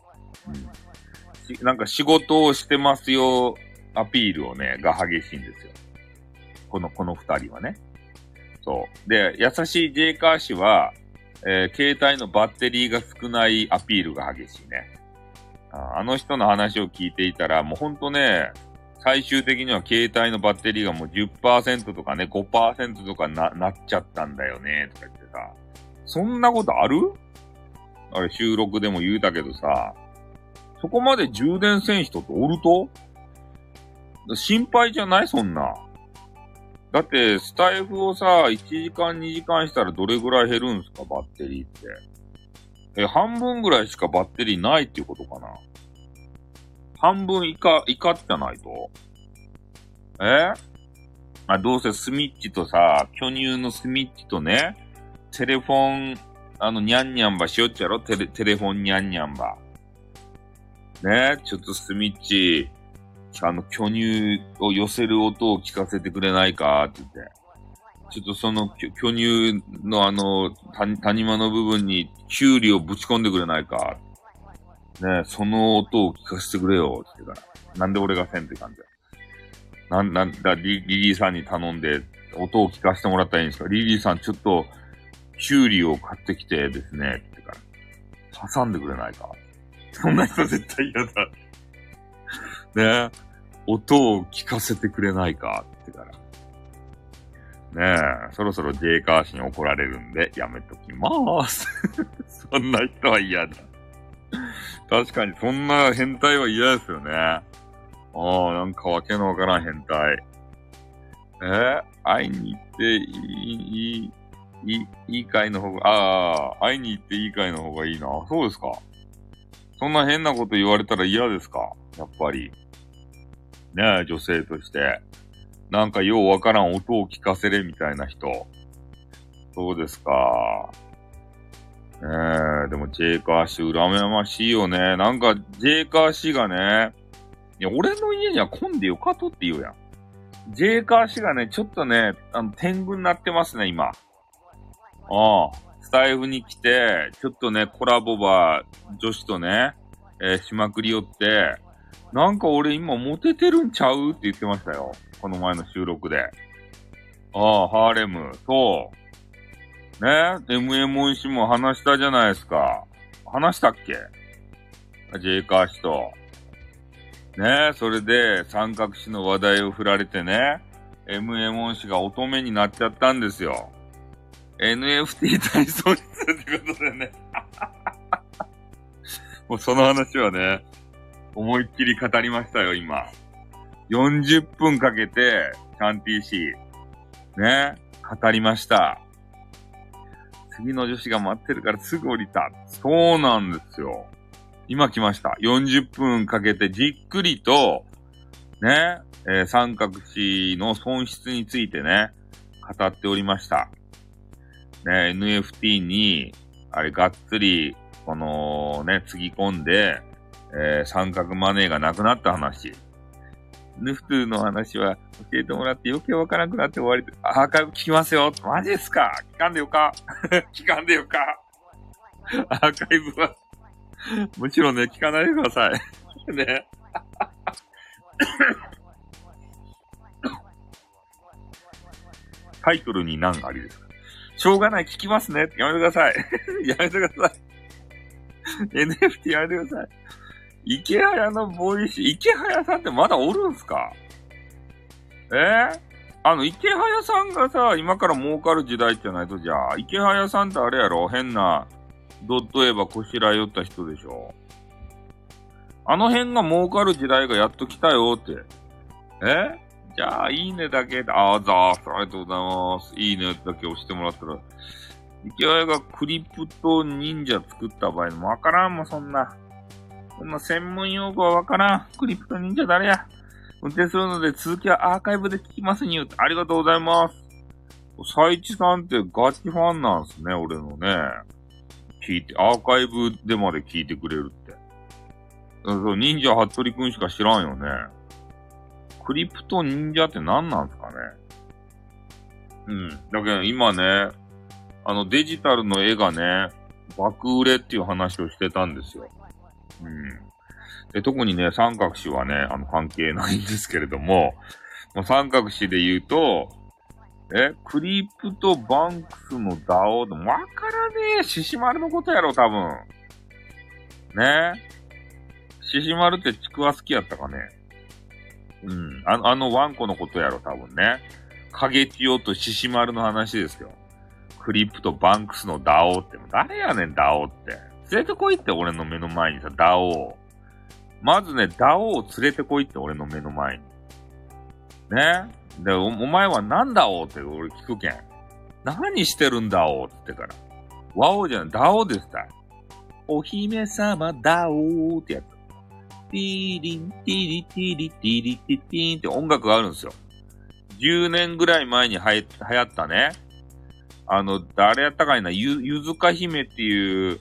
うん。なんか仕事をしてますよ、アピールをね、が激しいんですよ。この、この二人はね。そう。で、優しいジェイカー氏は、えー、携帯のバッテリーが少ないアピールが激しいね。ああの人の話を聞いていたら、もうほんとね、最終的には携帯のバッテリーがもう10%とかね、5%とかな、なっちゃったんだよね、とか言ってさ。そんなことある？あれ収録でも言うたけどさ、そこまで充電せん人っておると？心配じゃない？そんな。だって、スタイフをさ、1時間2時間したらどれぐらい減るんすか、バッテリーって。え、半分ぐらいしかバッテリーないっていうことかな？半分以下、以下じゃないとえ？あ、どうせスミッチとさ、巨乳のスミッチとね、テレフォン、あの、ニャンニャンバしよっちゃろ？テレ、テレフォンニャンニャンバ。ね？ちょっとスミッチ、あの、巨乳を寄せる音を聞かせてくれないかって言って。ちょっとその巨乳のあの、谷間の部分にキュウリをぶち込んでくれないか。ねその音を聞かせてくれよって言ってから。なんで俺がせんって感じだ。なん、なんだ、リリーさんに頼んで音を聞かせてもらったらいいんですか？リリーさんちょっと、キュウリを買ってきてですね、って言ってから。挟んでくれないか。そんな人絶対嫌だ。ね音を聞かせてくれないかってから。ねえ、そろそろジェイカー氏に怒られるんで、やめときまーす。そんな人は嫌だ。確かに、そんな変態は嫌ですよね。ああ、なんかわけのわからん変態。えー、会いに行っていい、いい、いい、いい会の方が、ああ、会いに行っていい会の方がいいな。そうですか。そんな変なこと言われたら嫌ですか？やっぱり。ね女性として。なんかようわからん音を聞かせれみたいな人。そうですか。ねえ、でもジェイカー氏羨ましいよね。なんか、ジェイカー氏がね、いや、俺の家には混んでよかとって言うやん。ジェイカー氏がね、ちょっとね、あの、天狗になってますね、今。ああ、スタイフに来て、ちょっとね、コラボバー女子とね、えー、しまくり寄って、なんか俺今モテてるんちゃうって言ってましたよ。この前の収録で。ああ、ハーレム。そう。ね？mmo 氏も話したじゃないですか。話したっけ？ジェイカー氏と。ね？それで三角氏の話題を振られてね、MM 氏が乙女になっちゃったんですよ。NFT 体操室ってことでね。もうその話はね、思いっきり語りましたよ、今。40分かけて、キャンティーシー、ね、語りました。次の女子が待ってるからすぐ降りた。そうなんですよ。今来ました。40分かけてじっくりと、ね、えー、三角詞の損失についてね、語っておりました。ね、NFT に、あれ、がっつり、このね、つぎ込んで、えー、三角マネーがなくなった話。ヌフトゥの話は教えてもらって余計わからなくなって終わり、アーカイブ聞きますよ。マジですか？聞かんでよか？聞かんでよか？アーカイブはもちろんね、聞かないでください。ね。タイトルに何がありですかしょうがない、聞きますね。やめてください。やめてください。NFT やめてください。池早のボイス、池早さんってまだおるんすか？え？あの、池早さんがさ、今から儲かる時代じゃないと、じゃあ、池早さんってあれやろ？変な、ドットエヴァこしらえよった人でしょ？あの辺が儲かる時代がやっと来たよって。え？じゃあ、いいねだけで、あーざーす。ありがとうございます。いいねだけ押してもらったら、池早がクリプト忍者作った場合もわからんもん、そんな。そんな専門用語はわからん。クリプト忍者誰や？運転するので続きはアーカイブで聞きますにゅありがとうございます。サイチさんってガチファンなんすね、俺のね。聞いて、アーカイブでまで聞いてくれるって。そう、忍者ハットリくんしか知らんよね。クリプト忍者って何なんすかね。うん。だけど今ね、あのデジタルの絵がね、爆売れっていう話をしてたんですよ。うん。で、特にね、三角詞はね、あの、関係ないんですけれども、もう三角詞で言うと、え、クリープトバンクスのダオでもわからねえ。獅子丸のことやろ、多分。ね獅子丸ってちくわ好きやったかね。うん。あの、あのワンコのことやろ、多分ね。影千代と獅子丸の話ですよ。クリップトバンクスのダオって。誰やねん、ダオって。連れてこいって、俺の目の前にさ、ダオまずね、ダオを連れてこいって、俺の目の前に。ね？で、お、前は何だおって俺聞くけん。何してるんだおって言ってから。ワオじゃん、ダオですたお姫様ダオってやつ。ティーリン、ティリティリティリティティーンって音楽があるんですよ。10年ぐらい前には流行ったね。あの、誰やったかいな、ゆ、ゆずか姫っていう、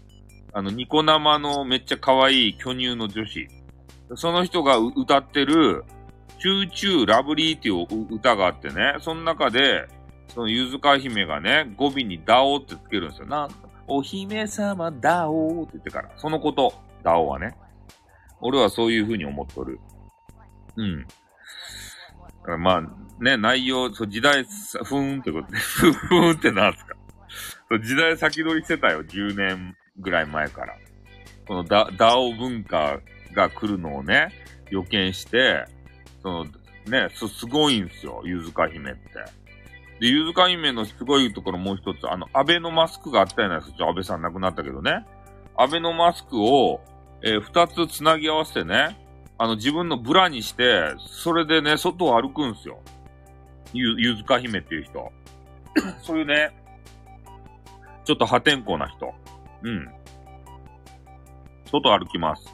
あの、ニコ生のめっちゃ可愛い巨乳の女子。その人が歌ってる、チューチューラブリーっていう歌があってね、その中で、そのゆずか姫がね、語尾にダオってつけるんですよ。な、お姫様ダオって言ってから。そのこと、ダオはね。俺はそういう風に思っとる。うん。まあ、ね、内容、そう、時代、ふーんってことで、ふーんってなんすか。そう、時代先取りしてたよ、10年ぐらい前から。このダ、ダオ文化が来るのをね、予見して、その、ね、す、すごいんすよ、ゆずか姫って。で、ゆずか姫のすごいところもう一つ、あの、安倍のマスクがあったじゃないですか。安倍さん亡くなったけどね。安倍のマスクを、えー、二つ繋ぎ合わせてね、あの、自分のブラにして、それでね、外を歩くんすよ。ゆ、ゆずか姫っていう人。そういうね、ちょっと破天荒な人。うん。外歩きます。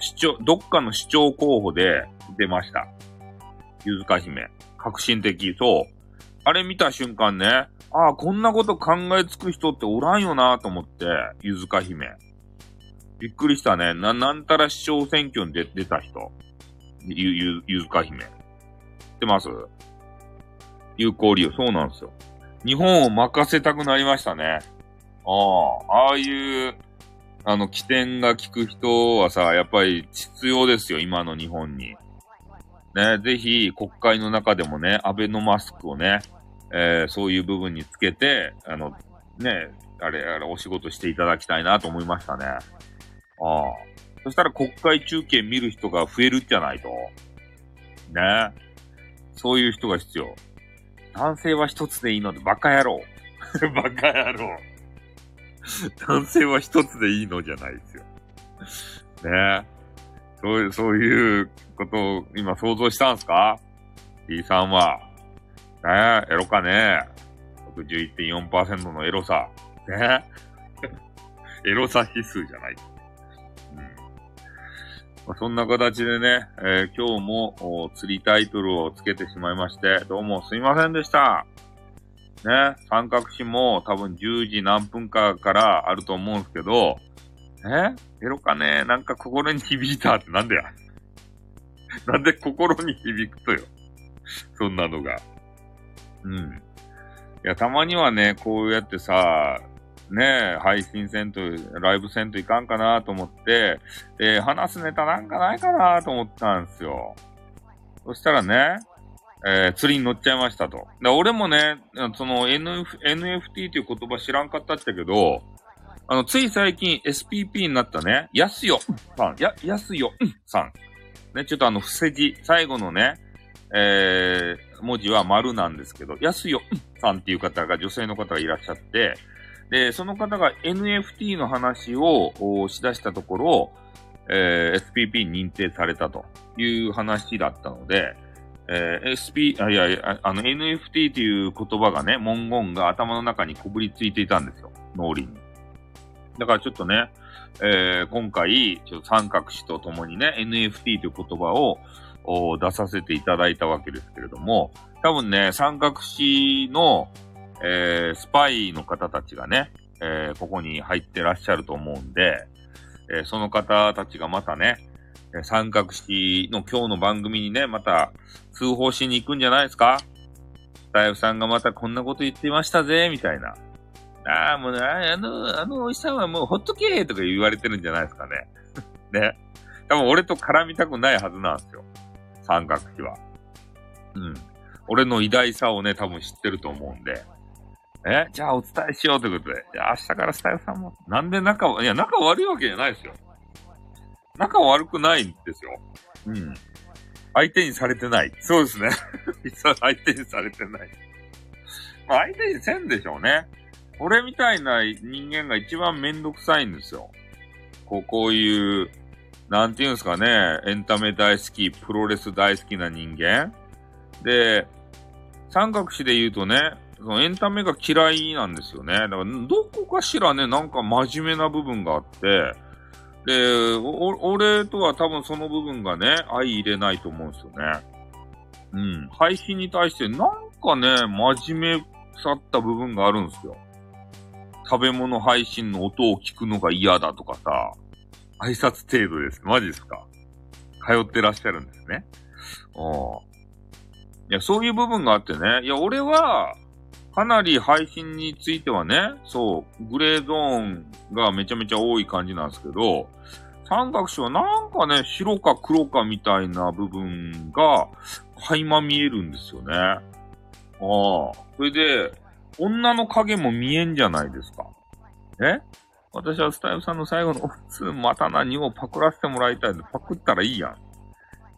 市長、どっかの市長候補で出ました。ゆずか姫。革新的。そう。あれ見た瞬間ね、ああ、こんなこと考えつく人っておらんよなと思って、ゆずか姫。びっくりしたね。な、なんたら市長選挙に出、出た人。ゆ、ゆ、ゆずか姫。知ってます？有効利用。そうなんですよ。日本を任せたくなりましたね。ああ、ああいう、あの、起点が効く人はさ、やっぱり必要ですよ、今の日本に。ね、ぜひ国会の中でもね、アベノマスクをね、えー、そういう部分につけて、あの、ね、あれ、あれ、お仕事していただきたいなと思いましたね。ああ。そしたら国会中継見る人が増えるじゃないと。ね。そういう人が必要。男性は一つでいいので、バカ野郎。バカ野郎。男性は一つでいいのじゃないですよ。ねえ。そういう、そういうことを今想像したんすか ?T さんは。ねえ、エロかねえ61.4%のエロさ。ねえ エロさ指数じゃない。うん。まあ、そんな形でね、えー、今日も釣りタイトルをつけてしまいまして、どうもすいませんでした。ね、三角詞も多分10時何分かからあると思うんですけど、えエロかねなんか心に響いたってなんでや なんで心に響くとよ。そんなのが。うん。いや、たまにはね、こうやってさ、ね配信せんと、ライブせんといかんかなと思って、え話すネタなんかないかなと思ったんですよ。そしたらね、えー、釣りに乗っちゃいましたと。で、俺もね、その NF NFT という言葉知らんかったっちゃけど、あの、つい最近 SPP になったね、やすよさん、や、やすよさん。ね、ちょっとあの、伏せ字、最後のね、えー、文字は丸なんですけど、安よさんっていう方が、女性の方がいらっしゃって、で、その方が NFT の話をしだしたところ、えー、SPP 認定されたという話だったので、えー、SP、あ、いやいや、あの NFT という言葉がね、文言が頭の中にこぶりついていたんですよ。脳裏に。だからちょっとね、えー、今回、ちょっと三角詞とともにね、NFT という言葉を出させていただいたわけですけれども、多分ね、三角詞の、えー、スパイの方たちがね、えー、ここに入ってらっしゃると思うんで、えー、その方たちがまたね、三角詞の今日の番組にね、また通報しに行くんじゃないですか？スタイフさんがまたこんなこと言ってましたぜ、みたいな。ああ、もうね、あの、あのおじさんはもうほっとけとか言われてるんじゃないですかね。ね。多分俺と絡みたくないはずなんですよ。三角詞は。うん。俺の偉大さをね、多分知ってると思うんで。え？じゃあお伝えしようということで。明日からスタイルさんも。なんで仲、いや、仲悪いわけじゃないですよ。仲悪くないんですよ。うん。相手にされてない。そうですね。相手にされてない。まあ、相手にせんでしょうね。俺みたいな人間が一番めんどくさいんですよ。こう、こういう、なんていうんですかね、エンタメ大好き、プロレス大好きな人間。で、三角詞で言うとね、そのエンタメが嫌いなんですよね。だから、どこかしらね、なんか真面目な部分があって、で、俺とは多分その部分がね、相入れないと思うんですよね。うん。配信に対してなんかね、真面目さった部分があるんですよ。食べ物配信の音を聞くのが嫌だとかさ、挨拶程度です。マジですか？通ってらっしゃるんですね。あいや、そういう部分があってね。いや、俺は、かなり配信についてはね、そう、グレーゾーンがめちゃめちゃ多い感じなんですけど、三角詞はなんかね、白か黒かみたいな部分が垣間見えるんですよね。ああ。それで、女の影も見えんじゃないですか。え？私はスタイルさんの最後のオフツまた何をパクらせてもらいたいんで、パクったらいいやん。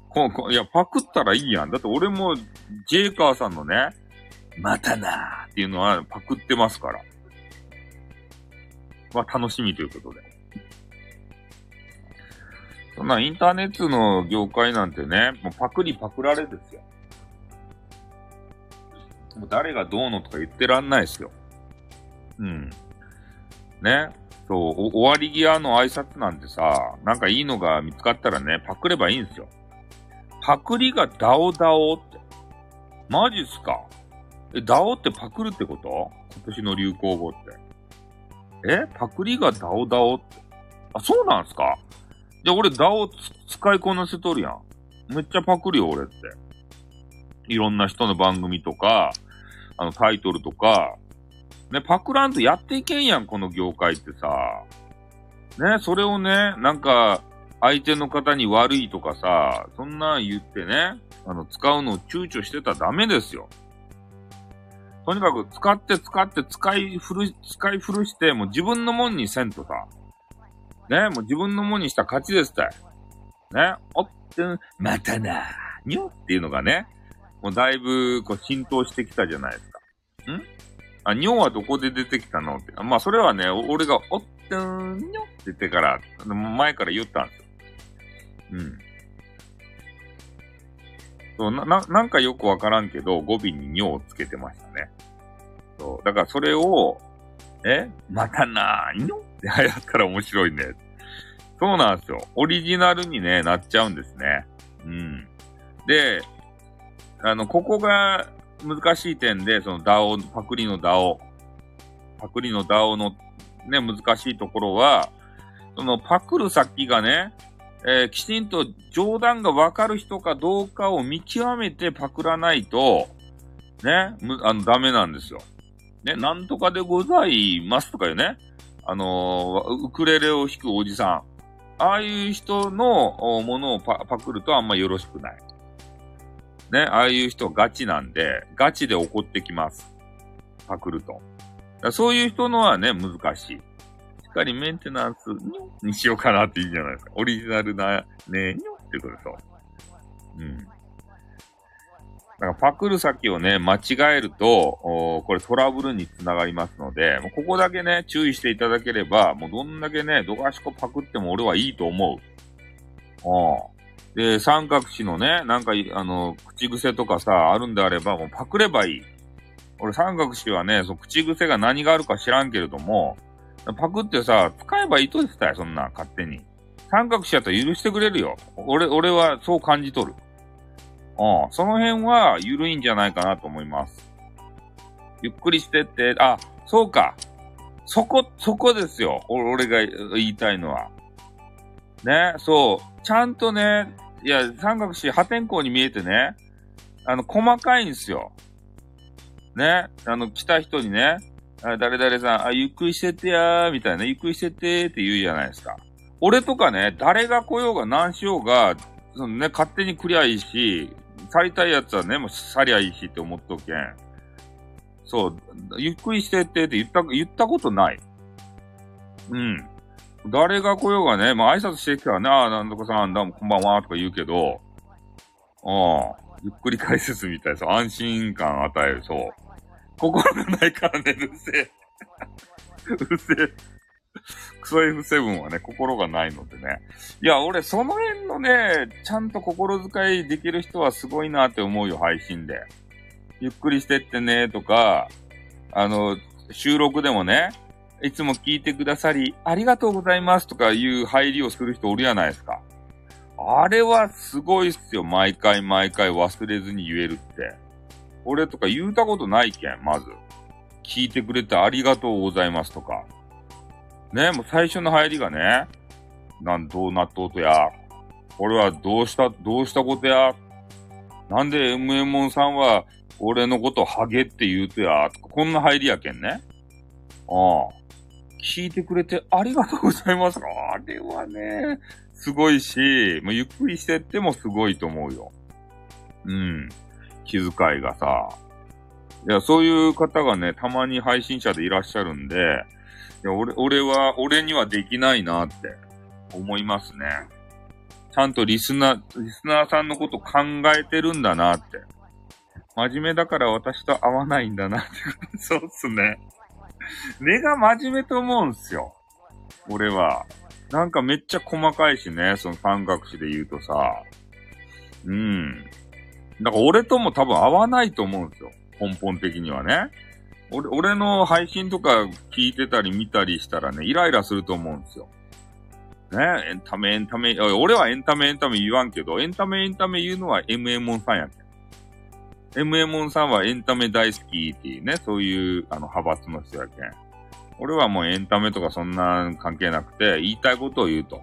ここいや、パクったらいいやん。だって俺も、ジェイカーさんのね、またなーっていうのはパクってますから。まあ楽しみということで。そんなインターネットの業界なんてね、もうパクリパクられですよ。もう誰がどうのとか言ってらんないですよ。うん。ね。そう、終わり際の挨拶なんてさ、なんかいいのが見つかったらね、パクればいいんですよ。パクリがダオダオって。マジっすか？え、ダオってパクるってこと？今年の流行語って。え？パクリがダオダオって。あ、そうなんすか？じゃあ俺ダオ使いこなせとるやん。めっちゃパクるよ俺って。いろんな人の番組とか、あのタイトルとか、ね、パクらんとやっていけんやん、この業界ってさ。ね、それをね、なんか、相手の方に悪いとかさ、そんなん言ってね、あの、使うのを躊躇してたらダメですよ。とにかく使って使って使い古し、使い古して、もう自分のもんにせんとさ。ね、もう自分のもんにした勝ちですって。ね、おってん、またなにょっていうのがね、もうだいぶこう浸透してきたじゃないですか。ん？あ、にょはどこで出てきたのって。まあそれはね、俺がおってんにょって言ってから、前から言ったんですよ。うん。そうな、な、なんかよくわからんけど、語尾に尿をつけてましたね。そう。だからそれを、え？またなー、尿って流行ったら面白いね。そうなんですよ。オリジナルにね、なっちゃうんですね。うん。で、あの、ここが難しい点で、その DAO、パクリの DAO、パクリの DAO のね、難しいところは、そのパクる先がね、えー、きちんと冗談がわかる人かどうかを見極めてパクらないと、ね、む、あの、ダメなんですよ。ね、なんとかでございますとかよね。あのー、ウクレレを弾くおじさん。ああいう人のものをパパクるとあんまよろしくない。ね、ああいう人ガチなんで、ガチで怒ってきます。パクると。そういう人のはね、難しい。っかりメンテナンスにしようかなっていいじゃないですか。オリジナルな、ね、にょってくると。うん。からパクる先をね、間違えると、これトラブルにつながりますので、もうここだけね、注意していただければ、もうどんだけね、どがしこパクっても俺はいいと思う。うんで、三角詞のね、なんか、あの、口癖とかさ、あるんであれば、もうパクればいい。俺三角詞はね、その口癖が何があるか知らんけれども、パクってさ、使えばいいとですたよ、そんな、勝手に。三角詞やったら許してくれるよ。俺、俺はそう感じ取る。うん。その辺は緩いんじゃないかなと思います。ゆっくりしてって、あ、そうか。そこ、そこですよ。俺が言いたいのは。ね、そう。ちゃんとね、いや、三角詞破天荒に見えてね、あの、細かいんですよ。ね、あの、来た人にね、あ誰々さん、あ、ゆっくりしてってやー、みたいな、ゆっくりしてってって言うじゃないですか。俺とかね、誰が来ようが何しようが、そのね、勝手に来りゃいいし、去りたいやつはね、もう去りゃいいしって思っとけん。そう、ゆっくりしてってって言った、言ったことない。うん。誰が来ようがね、まあ挨拶してきたらね、ああ、なんとかさん、どうもこんばんは、とか言うけど、ああ、ゆっくり解説みたいな、安心感与える、そう。心がないからね、うるせえ。うるせえ。クソ F7 はね、心がないのでね。いや、俺、その辺のね、ちゃんと心遣いできる人はすごいなって思うよ、配信で。ゆっくりしてってね、とか、あの、収録でもね、いつも聞いてくださり、ありがとうございますとかいう入りをする人おるやないですか。あれはすごいっすよ。毎回毎回忘れずに言えるって。俺とか言うたことないけん、まず。聞いてくれてありがとうございますとか。ね、もう最初の入りがね、なん、どうなっとうとや。俺はどうした、どうしたことや。なんで MM さんは俺のことハゲって言うとや。こんな入りやけんね。ああ。聞いてくれてありがとうございます。あれはね、すごいし、もうゆっくりしてってもすごいと思うよ。うん。気遣いがさ。いや、そういう方がね、たまに配信者でいらっしゃるんで、いや、俺、俺は、俺にはできないなって思いますね。ちゃんとリスナー、リスナーさんのこと考えてるんだなって。真面目だから私と合わないんだなって。そうっすね。根が真面目と思うんすよ。俺は。なんかめっちゃ細かいしね、その三角詞で言うとさ。うん。だから俺とも多分合わないと思うんですよ。根本的にはね。俺、俺の配信とか聞いてたり見たりしたらね、イライラすると思うんですよ。ね？エンタメエンタメ、俺はエンタメエンタメ言わんけど、エンタメエンタメ言うのは MM さんやけん。MM さんはエンタメ大好きっていうね、そういうあの派閥の人やけん。俺はもうエンタメとかそんな関係なくて、言いたいことを言うと。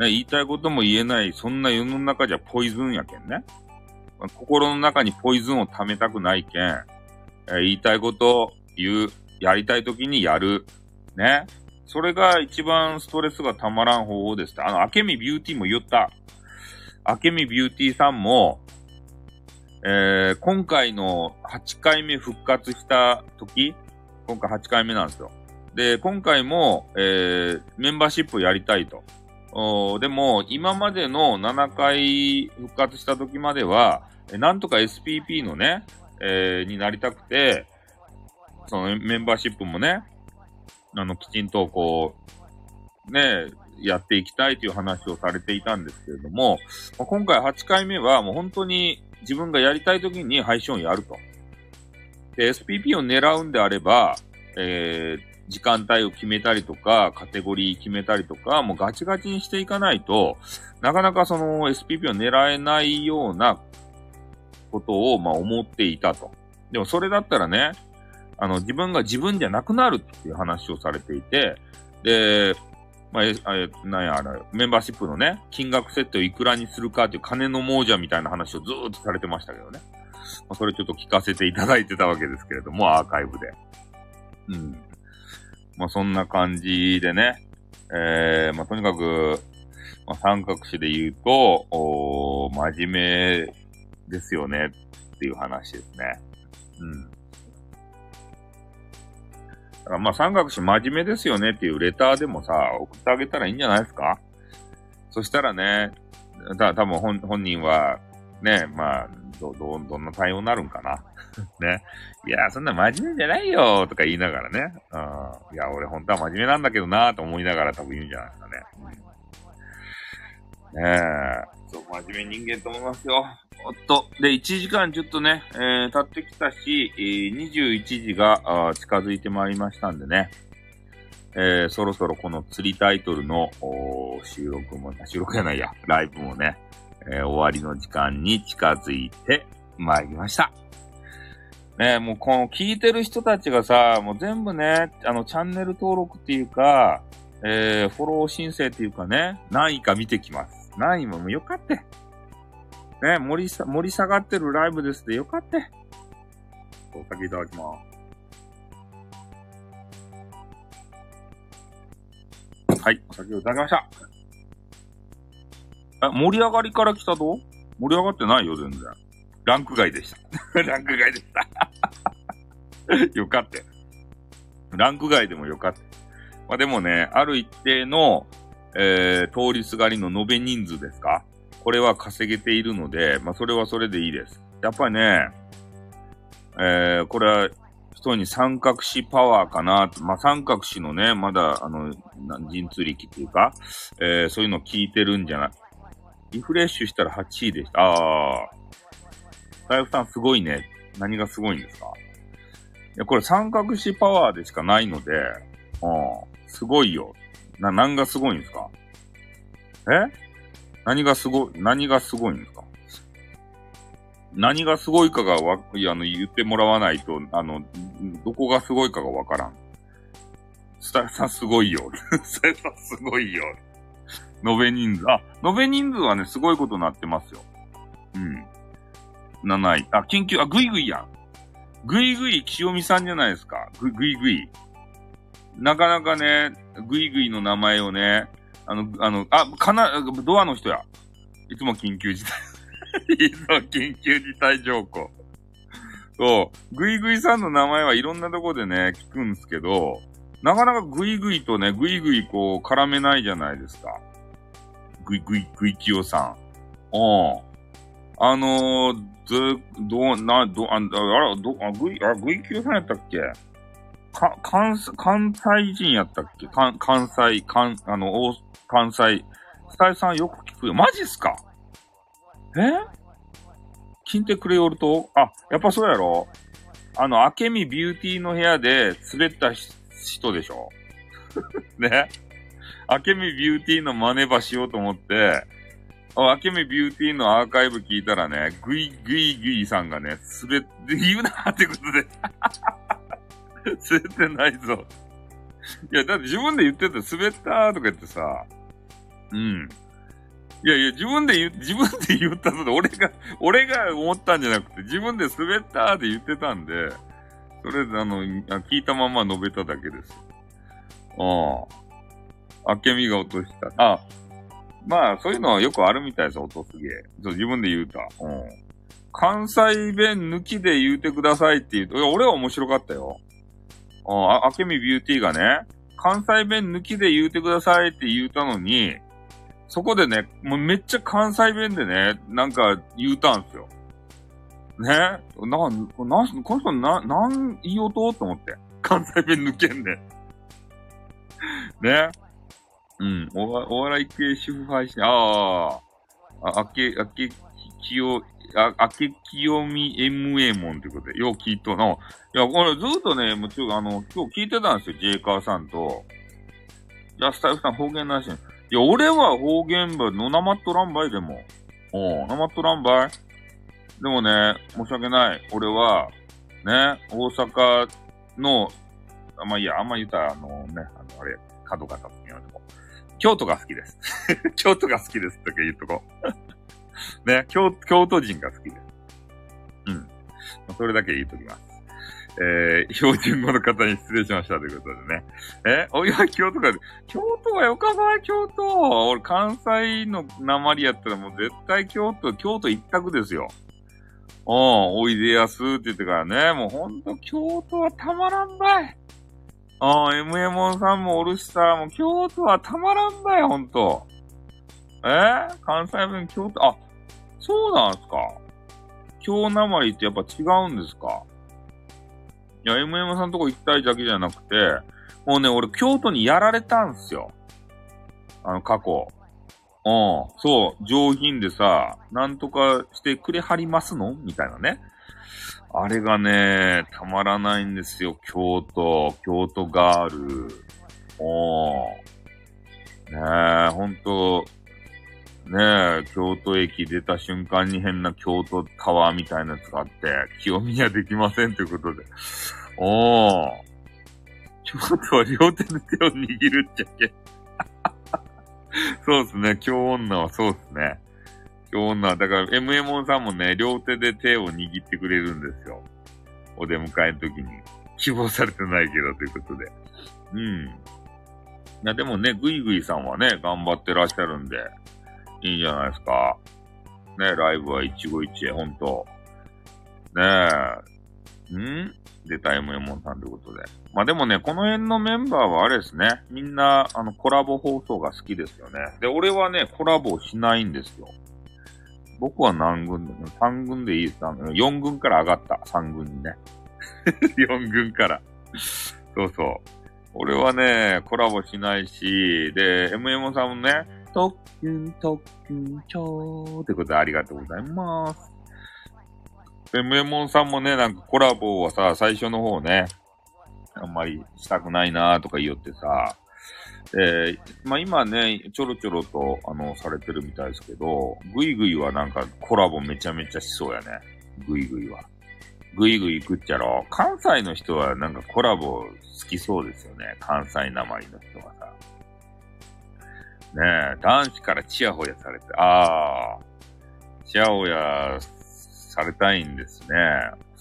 ね、言いたいことも言えない、そんな世の中じゃポイズンやけんね。心の中にポイズンを溜めたくないけん。え言いたいこと言う、やりたい時にやる。ね。それが一番ストレスがたまらん方法です。あの、アケミビューティーも言った。アケミビューティーさんも、えー、今回の8回目復活した時、今回8回目なんですよ。で、今回も、えー、メンバーシップやりたいと。おでも、今までの7回復活した時までは、なんとか SPP のね、えー、になりたくて、そのメンバーシップもね、あの、きちんとこう、ね、やっていきたいという話をされていたんですけれども、まあ、今回8回目はもう本当に自分がやりたい時に配信をやると。で、SPP を狙うんであれば、えー、時間帯を決めたりとか、カテゴリー決めたりとか、もうガチガチにしていかないと、なかなかその SPP を狙えないようなことを、まあ、思っていたと。でもそれだったらね、あの、自分が自分じゃなくなるっていう話をされていて、で、まあ、え、あなんや、あれ、メンバーシップのね、金額設定をいくらにするかっていう金の亡者みたいな話をずーっとされてましたけどね。まあ、それちょっと聞かせていただいてたわけですけれども、アーカイブで。うん。まあ、そんな感じでね、えー、まあ、とにかく、まあ、三角詞で言うと、お真面目ですよねっていう話ですね。うん。だからまあ三角詞真面目ですよねっていうレターでもさ、送ってあげたらいいんじゃないですか？そしたらね、た多分本本人は、ね、まあ、ど、ど、どんな対応になるんかな？ね。いや、そんな真面目じゃないよとか言いながらね。うん。いや、俺本当は真面目なんだけどなと思いながら多分言うんじゃないですかね。ねえ。そう、真面目人間と思いますよ。おっと。で、1時間ちょっとね、えー、経ってきたし、えー、21時が近づいてまいりましたんでね。えー、そろそろこの釣りタイトルの収録も、収録じゃないや、ライブもね、えー、終わりの時間に近づいてまいりました。ねもうこの聞いてる人たちがさ、もう全部ね、あの、チャンネル登録っていうか、えー、フォロー申請っていうかね、何位か見てきます。何位ももうよかって。ね、盛りさ、盛り下がってるライブですでよかって。お酒いただきます。はい、お酒をいただきました。え、盛り上がりから来たと盛り上がってないよ、全然。ランク外でした。ランク外でした よかった。ランク外でもよかった。まあでもね、ある一定の、えー、通りすがりの延べ人数ですか？これは稼げているので、まあそれはそれでいいです。やっぱりね、えー、これは人に三角詞パワーかな。まあ、三角詞のね、まだ、あの、人通力っていうか、えー、そういうの聞いてるんじゃない？リフレッシュしたら8位でした。ああ。大夫さんすごいね。何がすごいんですか？いや、これ三角詞パワーでしかないので、うん、すごいよ。な、何がすごいんですか？え？何がすごい、何がすごいんですか？何がすごいかがわ、いや、あの、言ってもらわないと、あの、どこがすごいかがわからん。スタイフさんすごいよ。スタイフさんすごいよ。延べ人数。あ、延べ人数はね、すごいことになってますよ。うん。7位。あ、緊急、あ、ぐいぐいやん。ぐいぐい清美さんじゃないですか。ぐ、ぐいぐい。なかなかね、ぐいぐいの名前をね、あの、あの、あ、かな、ドアの人や。いつも緊急事態。いつも緊急事態条項。そう、ぐいぐいさんの名前はいろんなとこでね、聞くんですけど、なかなかぐいぐいとね、ぐいぐいこう、絡めないじゃないですか。ぐいぐい、ぐいきよさん。うん。あのー、ず、ど、な、ど、あ、あら、ど、あ、ぐい、あ、ぐいきよさんやったっけ？か、関、関西人やったっけ？関、関西、関、あの、大、関西。スタイさんよく聞くよ。マジっすか？え？聞いてくれよると？あ、やっぱそうやろ？あの、明美ビューティーの部屋で滑った人でしょ？ね？あけみビューティーの真似ばしようと思って、あけみビューティーのアーカイブ聞いたらね、グイグイグイさんがね、滑って、言うなってことで。滑ってないぞ。いや、だって自分で言ってた、滑ったとか言ってさ、うん。いやいや、自分で言、自分で言ったぞ。俺が、俺が思ったんじゃなくて、自分で滑ったって言ってたんで、それであの、聞いたまま述べただけです。ああ。あけみが落とした。あ、まあ、そういうのはよくあるみたいです、落とすげえそう、自分で言うた。うん。関西弁抜きで言うてくださいって言うと、いや、俺は面白かったよ。あ、あけみビューティーがね、関西弁抜きで言うてくださいって言うたのに、そこでね、もうめっちゃ関西弁でね、なんか言うたんすよ。ね？なんか、なん、この人な、なん言おうとと思って。関西弁抜けんで。ね？うん。おお笑い系主婦配信。ああ。あ、あけ、あけ、きよ、あ、あけきよみ MA もんってことで、よう聞いとの。いや、これずっとね、もちろんあの、今日聞いてたんですよ、ジェイカーさんと。いや、スタイフさん方言なしに。いや、俺は方言ば、のなまっとらんばいでも。おう、なまっとらんばいでもね、申し訳ない。俺は、ね、大阪の、あまあ、いや、あんま言ったら、あのね、あの、あれ、角方って言うのも。京都が好きです。京都が好きですとか言うとこ。ね、京、京都人が好きです。うん。それだけ言うときます。えー、標準語の方に失礼しましたということでね。えおいや、京都か。京都はよかない、京都。俺、関西の鉛やったらもう絶対京都、京都一択ですよ。うん、おいでやすって言ってからね、もうほんと京都はたまらんばい。ああ、MM さんもおるしさ、もう京都はたまらんだよ、ほんと。えー、関西弁京都、あ、そうなんすか京なまりってやっぱ違うんですか？いや、MM さんとこ行きたいだけじゃなくて、もうね、俺京都にやられたんすよ。あの、過去。うん、そう、上品でさ、なんとかしてくれはりますの？みたいなね。あれがね、たまらないんですよ、京都、京都ガール。おー。ねえ、ほんと、ねえ、京都駅出た瞬間に変な京都タワーみたいなやつがあって、清宮できませんということで。おー。京都は両手で手を握るっちゃけ。そうですね、京女はそうですね。京女、だから MM さんもね、両手で手を握ってくれるんですよ。お出迎えの時に。希望されてないけどということで。うん。いや、でもね、ぐいぐいさんはね、頑張ってらっしゃるんで、いいんじゃないですか。ね、ライブは一期一会、ほんと。ねえ。ん？出た MM さんということで。まあでもね、この辺のメンバーはあれですね。みんな、あの、コラボ放送が好きですよね。で、俺はね、コラボしないんですよ。僕は何軍で ?3 軍でいいです。あの、4軍から上がった。3軍にね。4軍から。そうそう。俺はね、コラボしないし、で、MM さんもね、特訓、特訓、ちょーってことでありがとうございます。で、メモンさんもね、なんかコラボはさ、最初の方ね、あんまりしたくないなーとか言おってさ、えー、まあ今ね、ちょろちょろと、あの、されてるみたいですけど、ぐいぐいはなんかコラボめちゃめちゃしそうやね。ぐいぐいは。ぐいぐい行くっちゃろ。関西の人はなんかコラボ好きそうですよね。関西なまりの人がさ。ねえ、男子からチヤホヤされて、ああ、チヤホヤされたいんですね。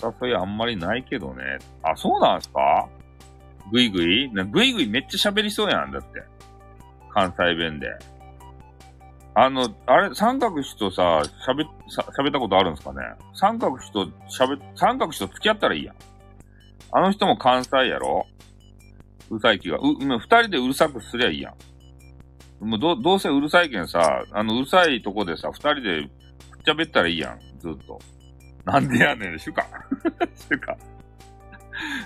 お誘いあんまりないけどね。あ、そうなんすか？ぐいぐいぐいぐいめっちゃ喋りそうやん、だって。関西弁で。あの、あれ、三角詞とさ、喋、喋ったことあるんですかね？三角詞と喋、三角詞と付き合ったらいいやん。あの人も関西やろ？うるさい気が。う、二人でうるさくすりゃいいやん。もうど、どうせうるさいけんさ、あの、うるさいとこでさ、二人でくっちゃべったらいいやん、ずっと。なんでやねん、しゅか。しゅか。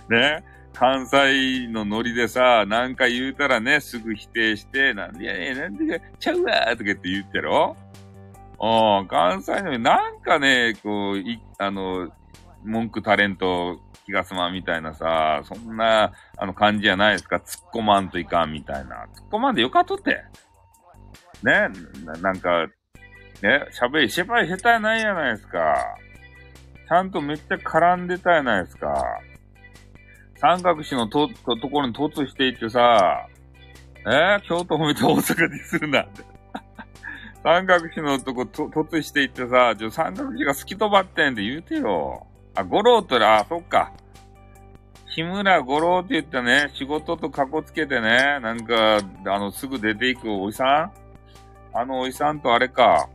ね？関西のノリでさ、なんか言うたらね、すぐ否定して、なんでやね、なんでちゃうわーとか言って言ってろ？うん、関西のなんかね、こう、い、あの、文句タレント気が済まんみたいなさ、そんな、あの感じじゃないですか。突っ込まんといかんみたいな。突っ込まんでよかっとって。ね、ななんか、ね、喋り、芝居下手やないやないですか。ちゃんとめっちゃ絡んでたやないですか。三角詞のと、と、ところに突していってさ、えー、京都褒めて大阪でするなって。三角詞のとこ、と、突していってさ、ちょ、三角詞が好き飛ばってんって言うてよ。あ、五郎とら、あ、そっか。日村五郎って言ってね、仕事とかこつけてね、なんか、あの、すぐ出ていくおじさん？あのおじさんとあれか。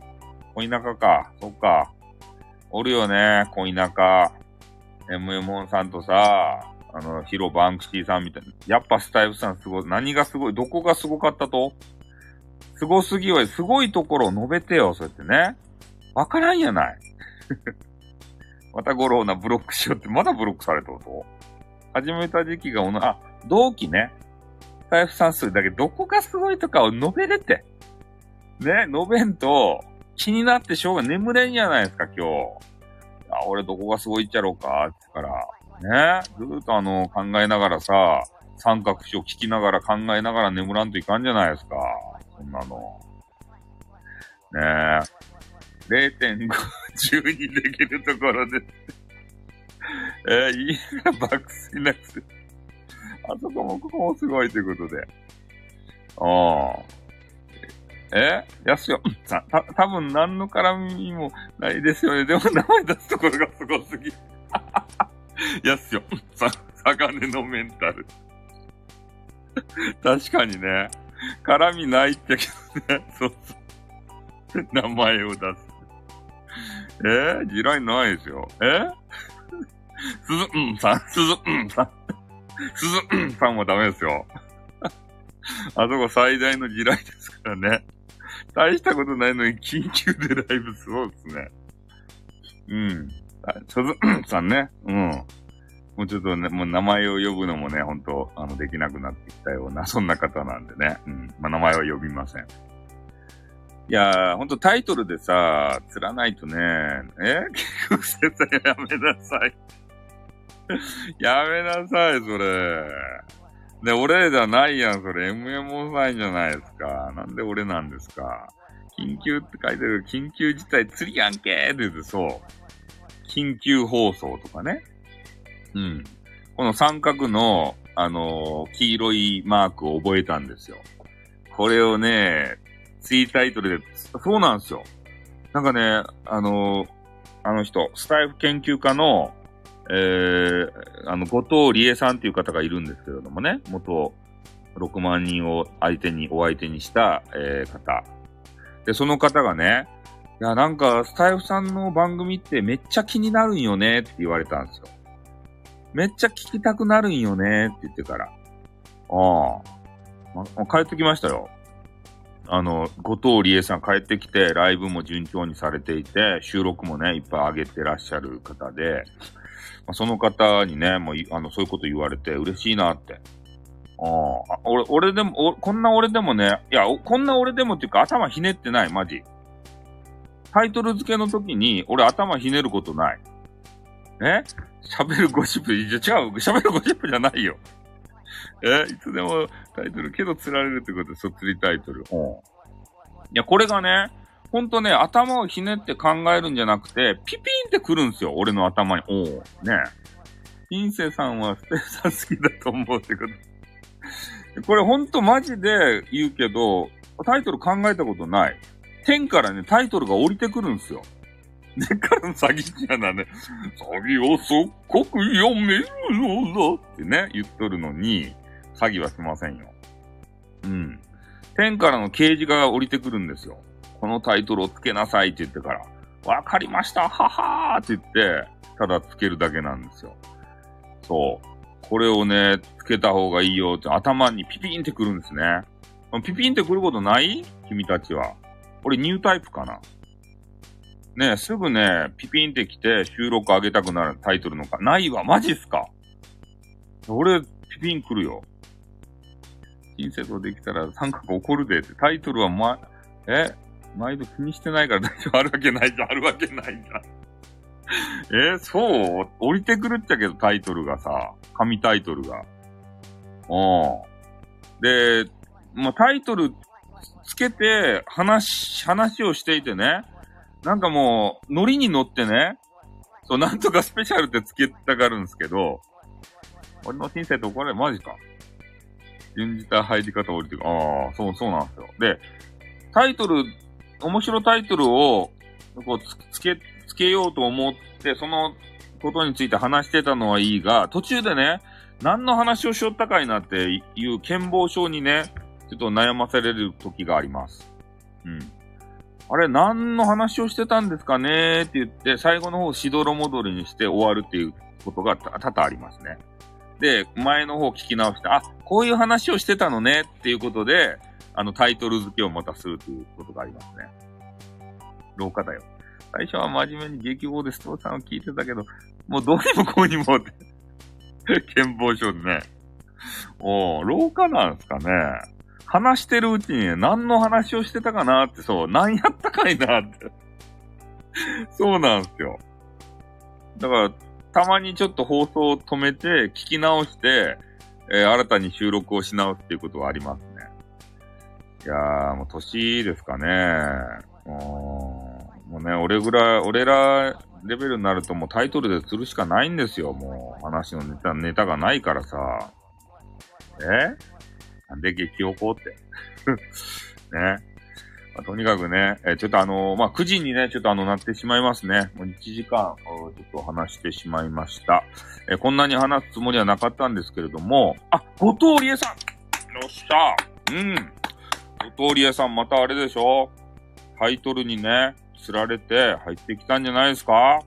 小田舎か。そっか。おるよね、小田舎。MM さんとさ、あの、ヒロバンクシーさんみたいな。やっぱスタイフさんすごい。何がすごい？どこがすごかったと？すごすぎよ。すごいところを述べてよ、そうやってね。わからんやない。またゴローなブロックしようって、まだブロックされたこと？始めた時期がおの、あ、同期ね。財布算数だけどこがすごいとかを述べれて。ね、述べんと、気になってしょうが眠れんじゃないですか、今日。あ、俺どこがすごいっちゃろうか、ってから。ね、ずっとあの、考えながらさ、三角詞を聞きながら考えながら眠らんといかんじゃないですか。そんなの。ねえ。0.5、12できるところでえー、いいな、爆睡なくす。あそこもここもすごいということで。ああ。えやすよ。さ、た、多分何の絡みもないですよね。でも名前出すところがすごすぎ。やっすよ。さ、鋼のメンタル。確かにね。絡みないってけどね。そうそう。名前を出す。え？ー、地雷ないですよ。え？すずうんさん、すずうんさん。すずうんさんはダメですよ。あそこ最大の地雷ですからね。大したことないのに緊急でライブそうですね。うん。ちょずさんね。うん。もうちょっとね、もう名前を呼ぶのもね、ほんと、あの、できなくなってきたような、そんな方なんでね。うん。まあ、名前は呼びません。いやー、ほんとタイトルでさ、釣らないとね、え？結局先生やめなさい。やめなさい、それ。で、俺じゃないやん、それ。MMO サインじゃないですか。なんで俺なんですか。緊急って書いてる緊急事態釣りやんけーって言うて、そう。緊急放送とかね。うん。この三角の、あのー、黄色いマークを覚えたんですよ。これをね、ツイータイトルで、そうなんですよ。なんかね、あのー、あの人、スタイフ研究家の、えー、あの、後藤理恵さんっていう方がいるんですけれどもね、元6万人を相手に、お相手にした、えー、方。で、その方がね、いや、なんか、スタイフさんの番組ってめっちゃ気になるんよねって言われたんですよ。めっちゃ聞きたくなるんよねって言ってから。ああ。ま、帰ってきましたよ。あの、後藤理恵さん帰ってきて、ライブも順調にされていて、収録もね、いっぱい上げてらっしゃる方で、まあ、その方にね、もう、あの、そういうこと言われて嬉しいなって。ああ、俺、俺でも、こんな俺でもね、いや、こんな俺でもっていうか頭ひねってない、マジ。タイトル付けの時に、俺頭ひねることない。え？喋るゴシップ、じゃ違う、喋るゴシップじゃないよ。え？いつでもタイトル、けど釣られるってことで、そっ釣りタイトル。うん。いや、これがね、ほんとね、頭をひねって考えるんじゃなくて、ピピンってくるんすよ、俺の頭に。おおね金星さんはステーさん好きだと思うってこと。これほんとマジで言うけど、タイトル考えたことない。天からね、タイトルが降りてくるんですよ。でから詐欺師やなね、詐欺を即刻読めるのだってね、言っとるのに、詐欺はしませんよ。うん。天からの啓示が降りてくるんですよ。このタイトルをつけなさいって言ってから、わかりましたははーって言って、ただつけるだけなんですよ。そう。これをね、つけた方がいいよって頭にピピンってくるんですね。ピピンってくることない？君たちは。俺ニュータイプかな？ねすぐね、ピピンって来て収録上げたくなるタイトルのか？ないわ、マジっすか？俺、ピピン来るよ。人生とできたら三角怒るでって。タイトルはま、え？毎度気にしてないから 大丈夫？あるわけないじゃん、あるわけないじゃん。え、そう？降りてくるっちゃけど、タイトルがさ、紙タイトルが。うん。で、まあ、タイトルつけて、話、話をしていてね、なんかもう、ノリに乗ってね、そう、なんとかスペシャルってつけたがるんですけど、俺の人生って怒られる？マジか。順じた入り方降りてく。ああ、そう、そうなんですよ。で、タイトル面白タイトルを、こうつ、つけ、つけようと思って、そのことについて話してたのはいいが、途中でね、何の話をしよったかいなっていう健忘症にね、ちょっと悩まされる時があります。うん。あれ、何の話をしてたんですかねって言って、最後の方しどろ戻りにして終わるっていうことが多々ありますね。で、前の方聞き直して、あ、こういう話をしてたのねっていうことで、あの、タイトル付けをまたするということがありますね。廊下だよ。最初は真面目に激棒でストーさんを聞いてたけど、もうどうにもこうにもって 健忘症でね。お廊下なんすかね。話してるうちに、ね、何の話をしてたかなって、そう、何やったかいなって そうなんですよ。だから、たまにちょっと放送を止めて、聞き直して、えー、新たに収録をし直すっていうことはありますね。いやー、もう年ですかね。もうもうね、俺ぐらい、俺らレベルになるともうタイトルで釣るしかないんですよ。もう話のネタ、ネタがないからさ。え？なんで激おこって。ね。まあ、とにかくね、えちょっとあのー、まあ、9時にね、ちょっとあの、なってしまいますね。もう1時間、ちょっと話してしまいました。えこんなに話すつもりはなかったんですけれども、あ、後藤理恵さんよっしゃうん。後藤理恵さんまたあれでしょ？タイトルにね、釣られて入ってきたんじゃないですか？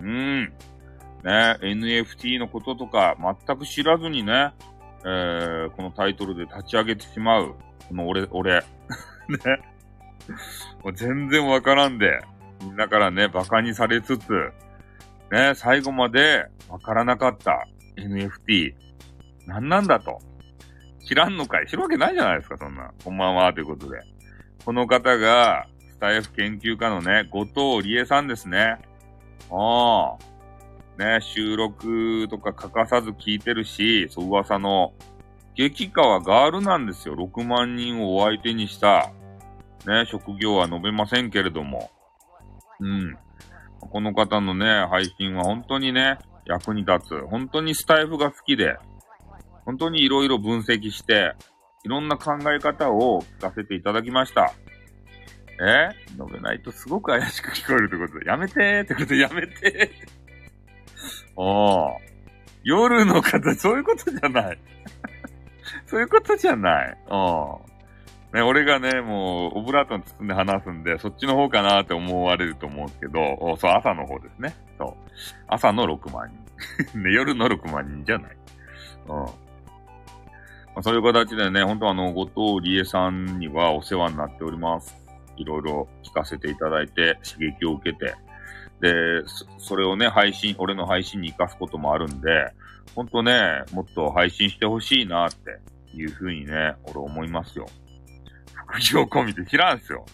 うん。ね、NFT のこととか全く知らずにね、えー、このタイトルで立ち上げてしまう。この俺、俺。ね。もう全然わからんで、みんなからね、馬鹿にされつつ、ね、最後までわからなかった NFT。何なんだと。知らんのかい知るわけないじゃないですか、そんな。こんばんは、ということで。この方が、スタイフ研究家のね、後藤理恵さんですね。ああ。ね、収録とか欠かさず聞いてるし、そう噂の、激川ガールなんですよ。6万人をお相手にした、ね、職業は述べませんけれども。うん。この方のね、配信は本当にね、役に立つ。本当にスタイフが好きで、本当に色々分析して、いろんな考え方を聞かせていただきました。え？述べないとすごく怪しく聞こえるってことで、やめてーってこと、やめてーお。夜の方、そういうことじゃない。そういうことじゃない。うん。ね、俺がね、もう、オブラートに包んで話すんで、そっちの方かなって思われると思うんですけど、そう、朝の方ですね。そう。朝の6万人。ね、夜の6万人じゃない。うん。まあ、そういう形でね、本当あの、後藤理恵さんにはお世話になっております。いろいろ聞かせていただいて、刺激を受けて、で、それをね、配信、俺の配信に活かすこともあるんで、ほんとね、もっと配信してほしいなっていうふうにね、俺思いますよ。副業込みで知らんすよ。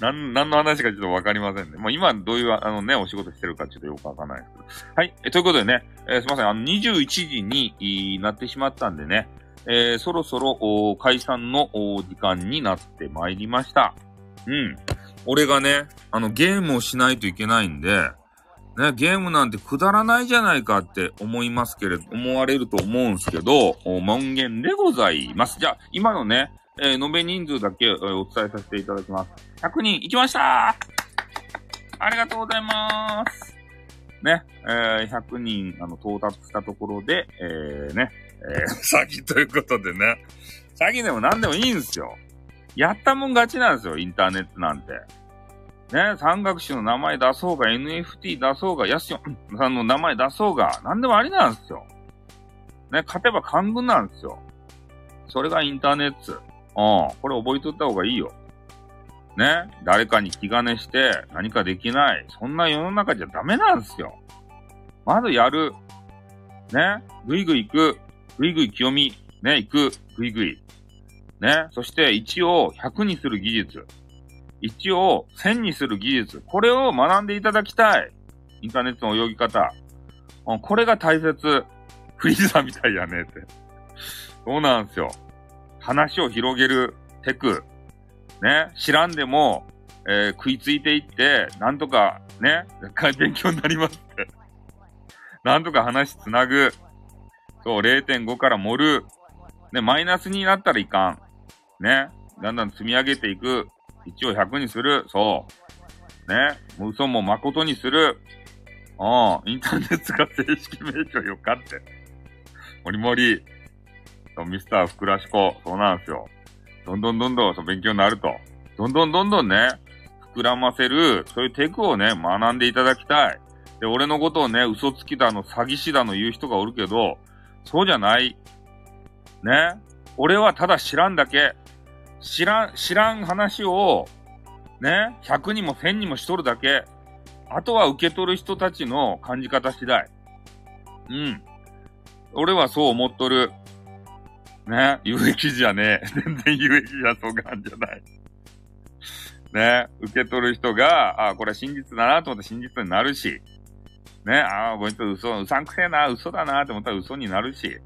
なん、何の話かちょっとわかりませんね。まあ、今どういう、あのね、お仕事してるかちょっとよくわかんないですけど。はい。えということでね、えー、すいません。あの、21時になってしまったんでね、えー、そろそろ解散の時間になってまいりました。うん。俺がね、あの、ゲームをしないといけないんで、ね、ゲームなんてくだらないじゃないかって思いますけれど、思われると思うんすけど、門限でございます。じゃあ、今のね、えー、延べ人数だけ、え、お伝えさせていただきます。100人行きましたありがとうございます。ね、えー、100人、あの、到達したところで、えー、ね、えー、詐欺ということでね、詐欺でも何でもいいんですよ。やったもん勝ちなんですよ、インターネットなんて。ね、三学士の名前出そうが、NFT 出そうが、ヤスヨンさんの名前出そうが、何でもありなんですよ。ね、勝てば官軍なんですよ。それがインターネット。うん。これ覚えとった方がいいよ。ね、誰かに気兼ねして何かできない。そんな世の中じゃダメなんですよ。まずやる。ね、ぐいぐい行く。ぐいぐい清み。ね、行く。ぐいぐい。ね。そして1を100にする技術。1を1000にする技術。これを学んでいただきたい。インターネットの泳ぎ方。これが大切。フリーザみたいやねって。そうなんですよ。話を広げるテク。ね。知らんでも、えー、食いついていって、なんとかね、勉強になりますって。なんとか話つなぐ。そう、0.5から盛る。ね、マイナスになったらいかん。ね。だんだん積み上げていく。1を100にする。そう。ね。嘘も誠にする。うん。インターネットが正式名称よかって。もりもり。ミスターふくらしこ。そうなんですよ。どんどんどんどんそう勉強になると。どんどんどんどんね、膨らませる、そういうテクをね、学んでいただきたい。で、俺のことをね、嘘つきだの、詐欺師だの言う人がおるけど、そうじゃない。ね。俺はただ知らんだけ。知らん、知らん話を、ね、100にも1000にもしとるだけ。あとは受け取る人たちの感じ方次第。うん。俺はそう思っとる。ね、有益じゃねえ。全然有益じゃそうがんじゃない。ね、受け取る人が、あ、これ真実だなと思って真実になるし。ね、ああ、こいつ嘘、うさんくせえな、嘘だなって思ったら嘘になるし。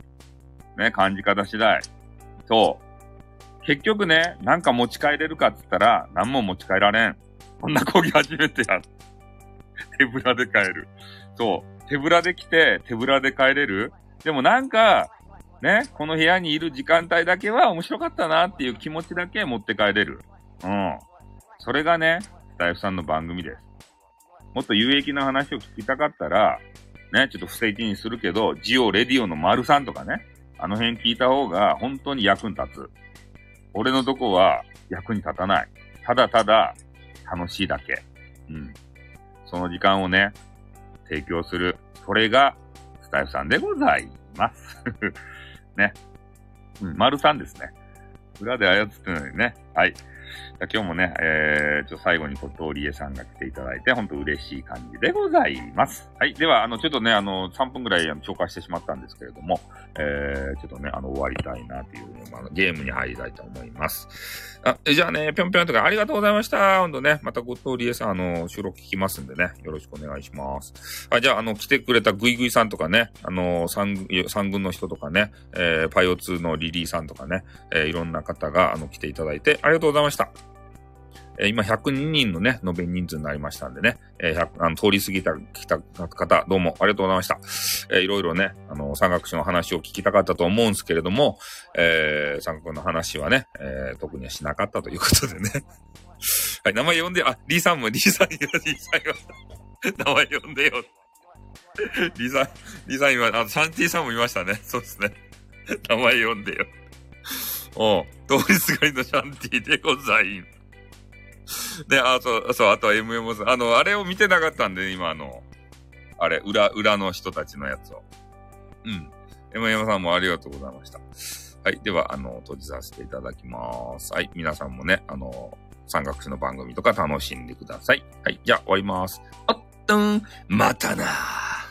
ね、感じ方次第。そう。結局ね、なんか持ち帰れるかって言ったら、何も持ち帰られん。こんな講義初めてや。手ぶらで帰る。そう。手ぶらで来て、手ぶらで帰れる。でもなんか、ね、この部屋にいる時間帯だけは面白かったなっていう気持ちだけ持って帰れる。うん。それがね、スタイフさんの番組です。もっと有益な話を聞きたかったら、ね、ちょっと不正規にするけど、ジオレディオの丸さんとかね、あの辺聞いた方が本当に役に立つ。俺のとこは役に立たない。ただただ楽しいだけ。うん。その時間をね、提供する。それがスタイフさんでございます。ね。うん、丸さんですね。裏で操ってるのにね。はい。今日もね、えー、ちょ最後に小通りえさんが来ていただいて、ほんと嬉しい感じでございます。はい。では、あの、ちょっとね、あの、3分ぐらい紹介してしまったんですけれども、えー、ちょっとね、あの、終わりたいなという、まあ、ゲームに入りたいと思います。あ、じゃあね、ぴょんぴょんとかありがとうございました。ほんとね、またご通りさん、あの、収録聞きますんでね、よろしくお願いします。あ、じゃあ、あの、来てくれたぐいぐいさんとかね、あの、三三軍の人とかね、えー、パイオ2のリリーさんとかね、えー、いろんな方が、あの、来ていただいて、ありがとうございました。えー、今102人のね、延べ人数になりましたんでね、えー、あの通り過ぎた、来た方、どうもありがとうございました。えー、いろいろね、あの、三学士の話を聞きたかったと思うんですけれども、えー、三学の話はね、えー、特にはしなかったということでね。はい、名前呼んで、あ、リーさんも、リーさんリーさんが、名前呼んでよ。リーさん、リーさん今、あ、サンティさんもいましたね。そうですね。名前呼んでよ。お通りすがりのシャンティでございます。で、あ、そう、そう、あとは MM さん。あの、あれを見てなかったんで、今、あの、あれ、裏、裏の人たちのやつを。うん。MM さんもありがとうございました。はい。では、あの、閉じさせていただきます。はい。皆さんもね、あの、山岳の番組とか楽しんでください。はい。じゃあ、終わります。あっとん、またなー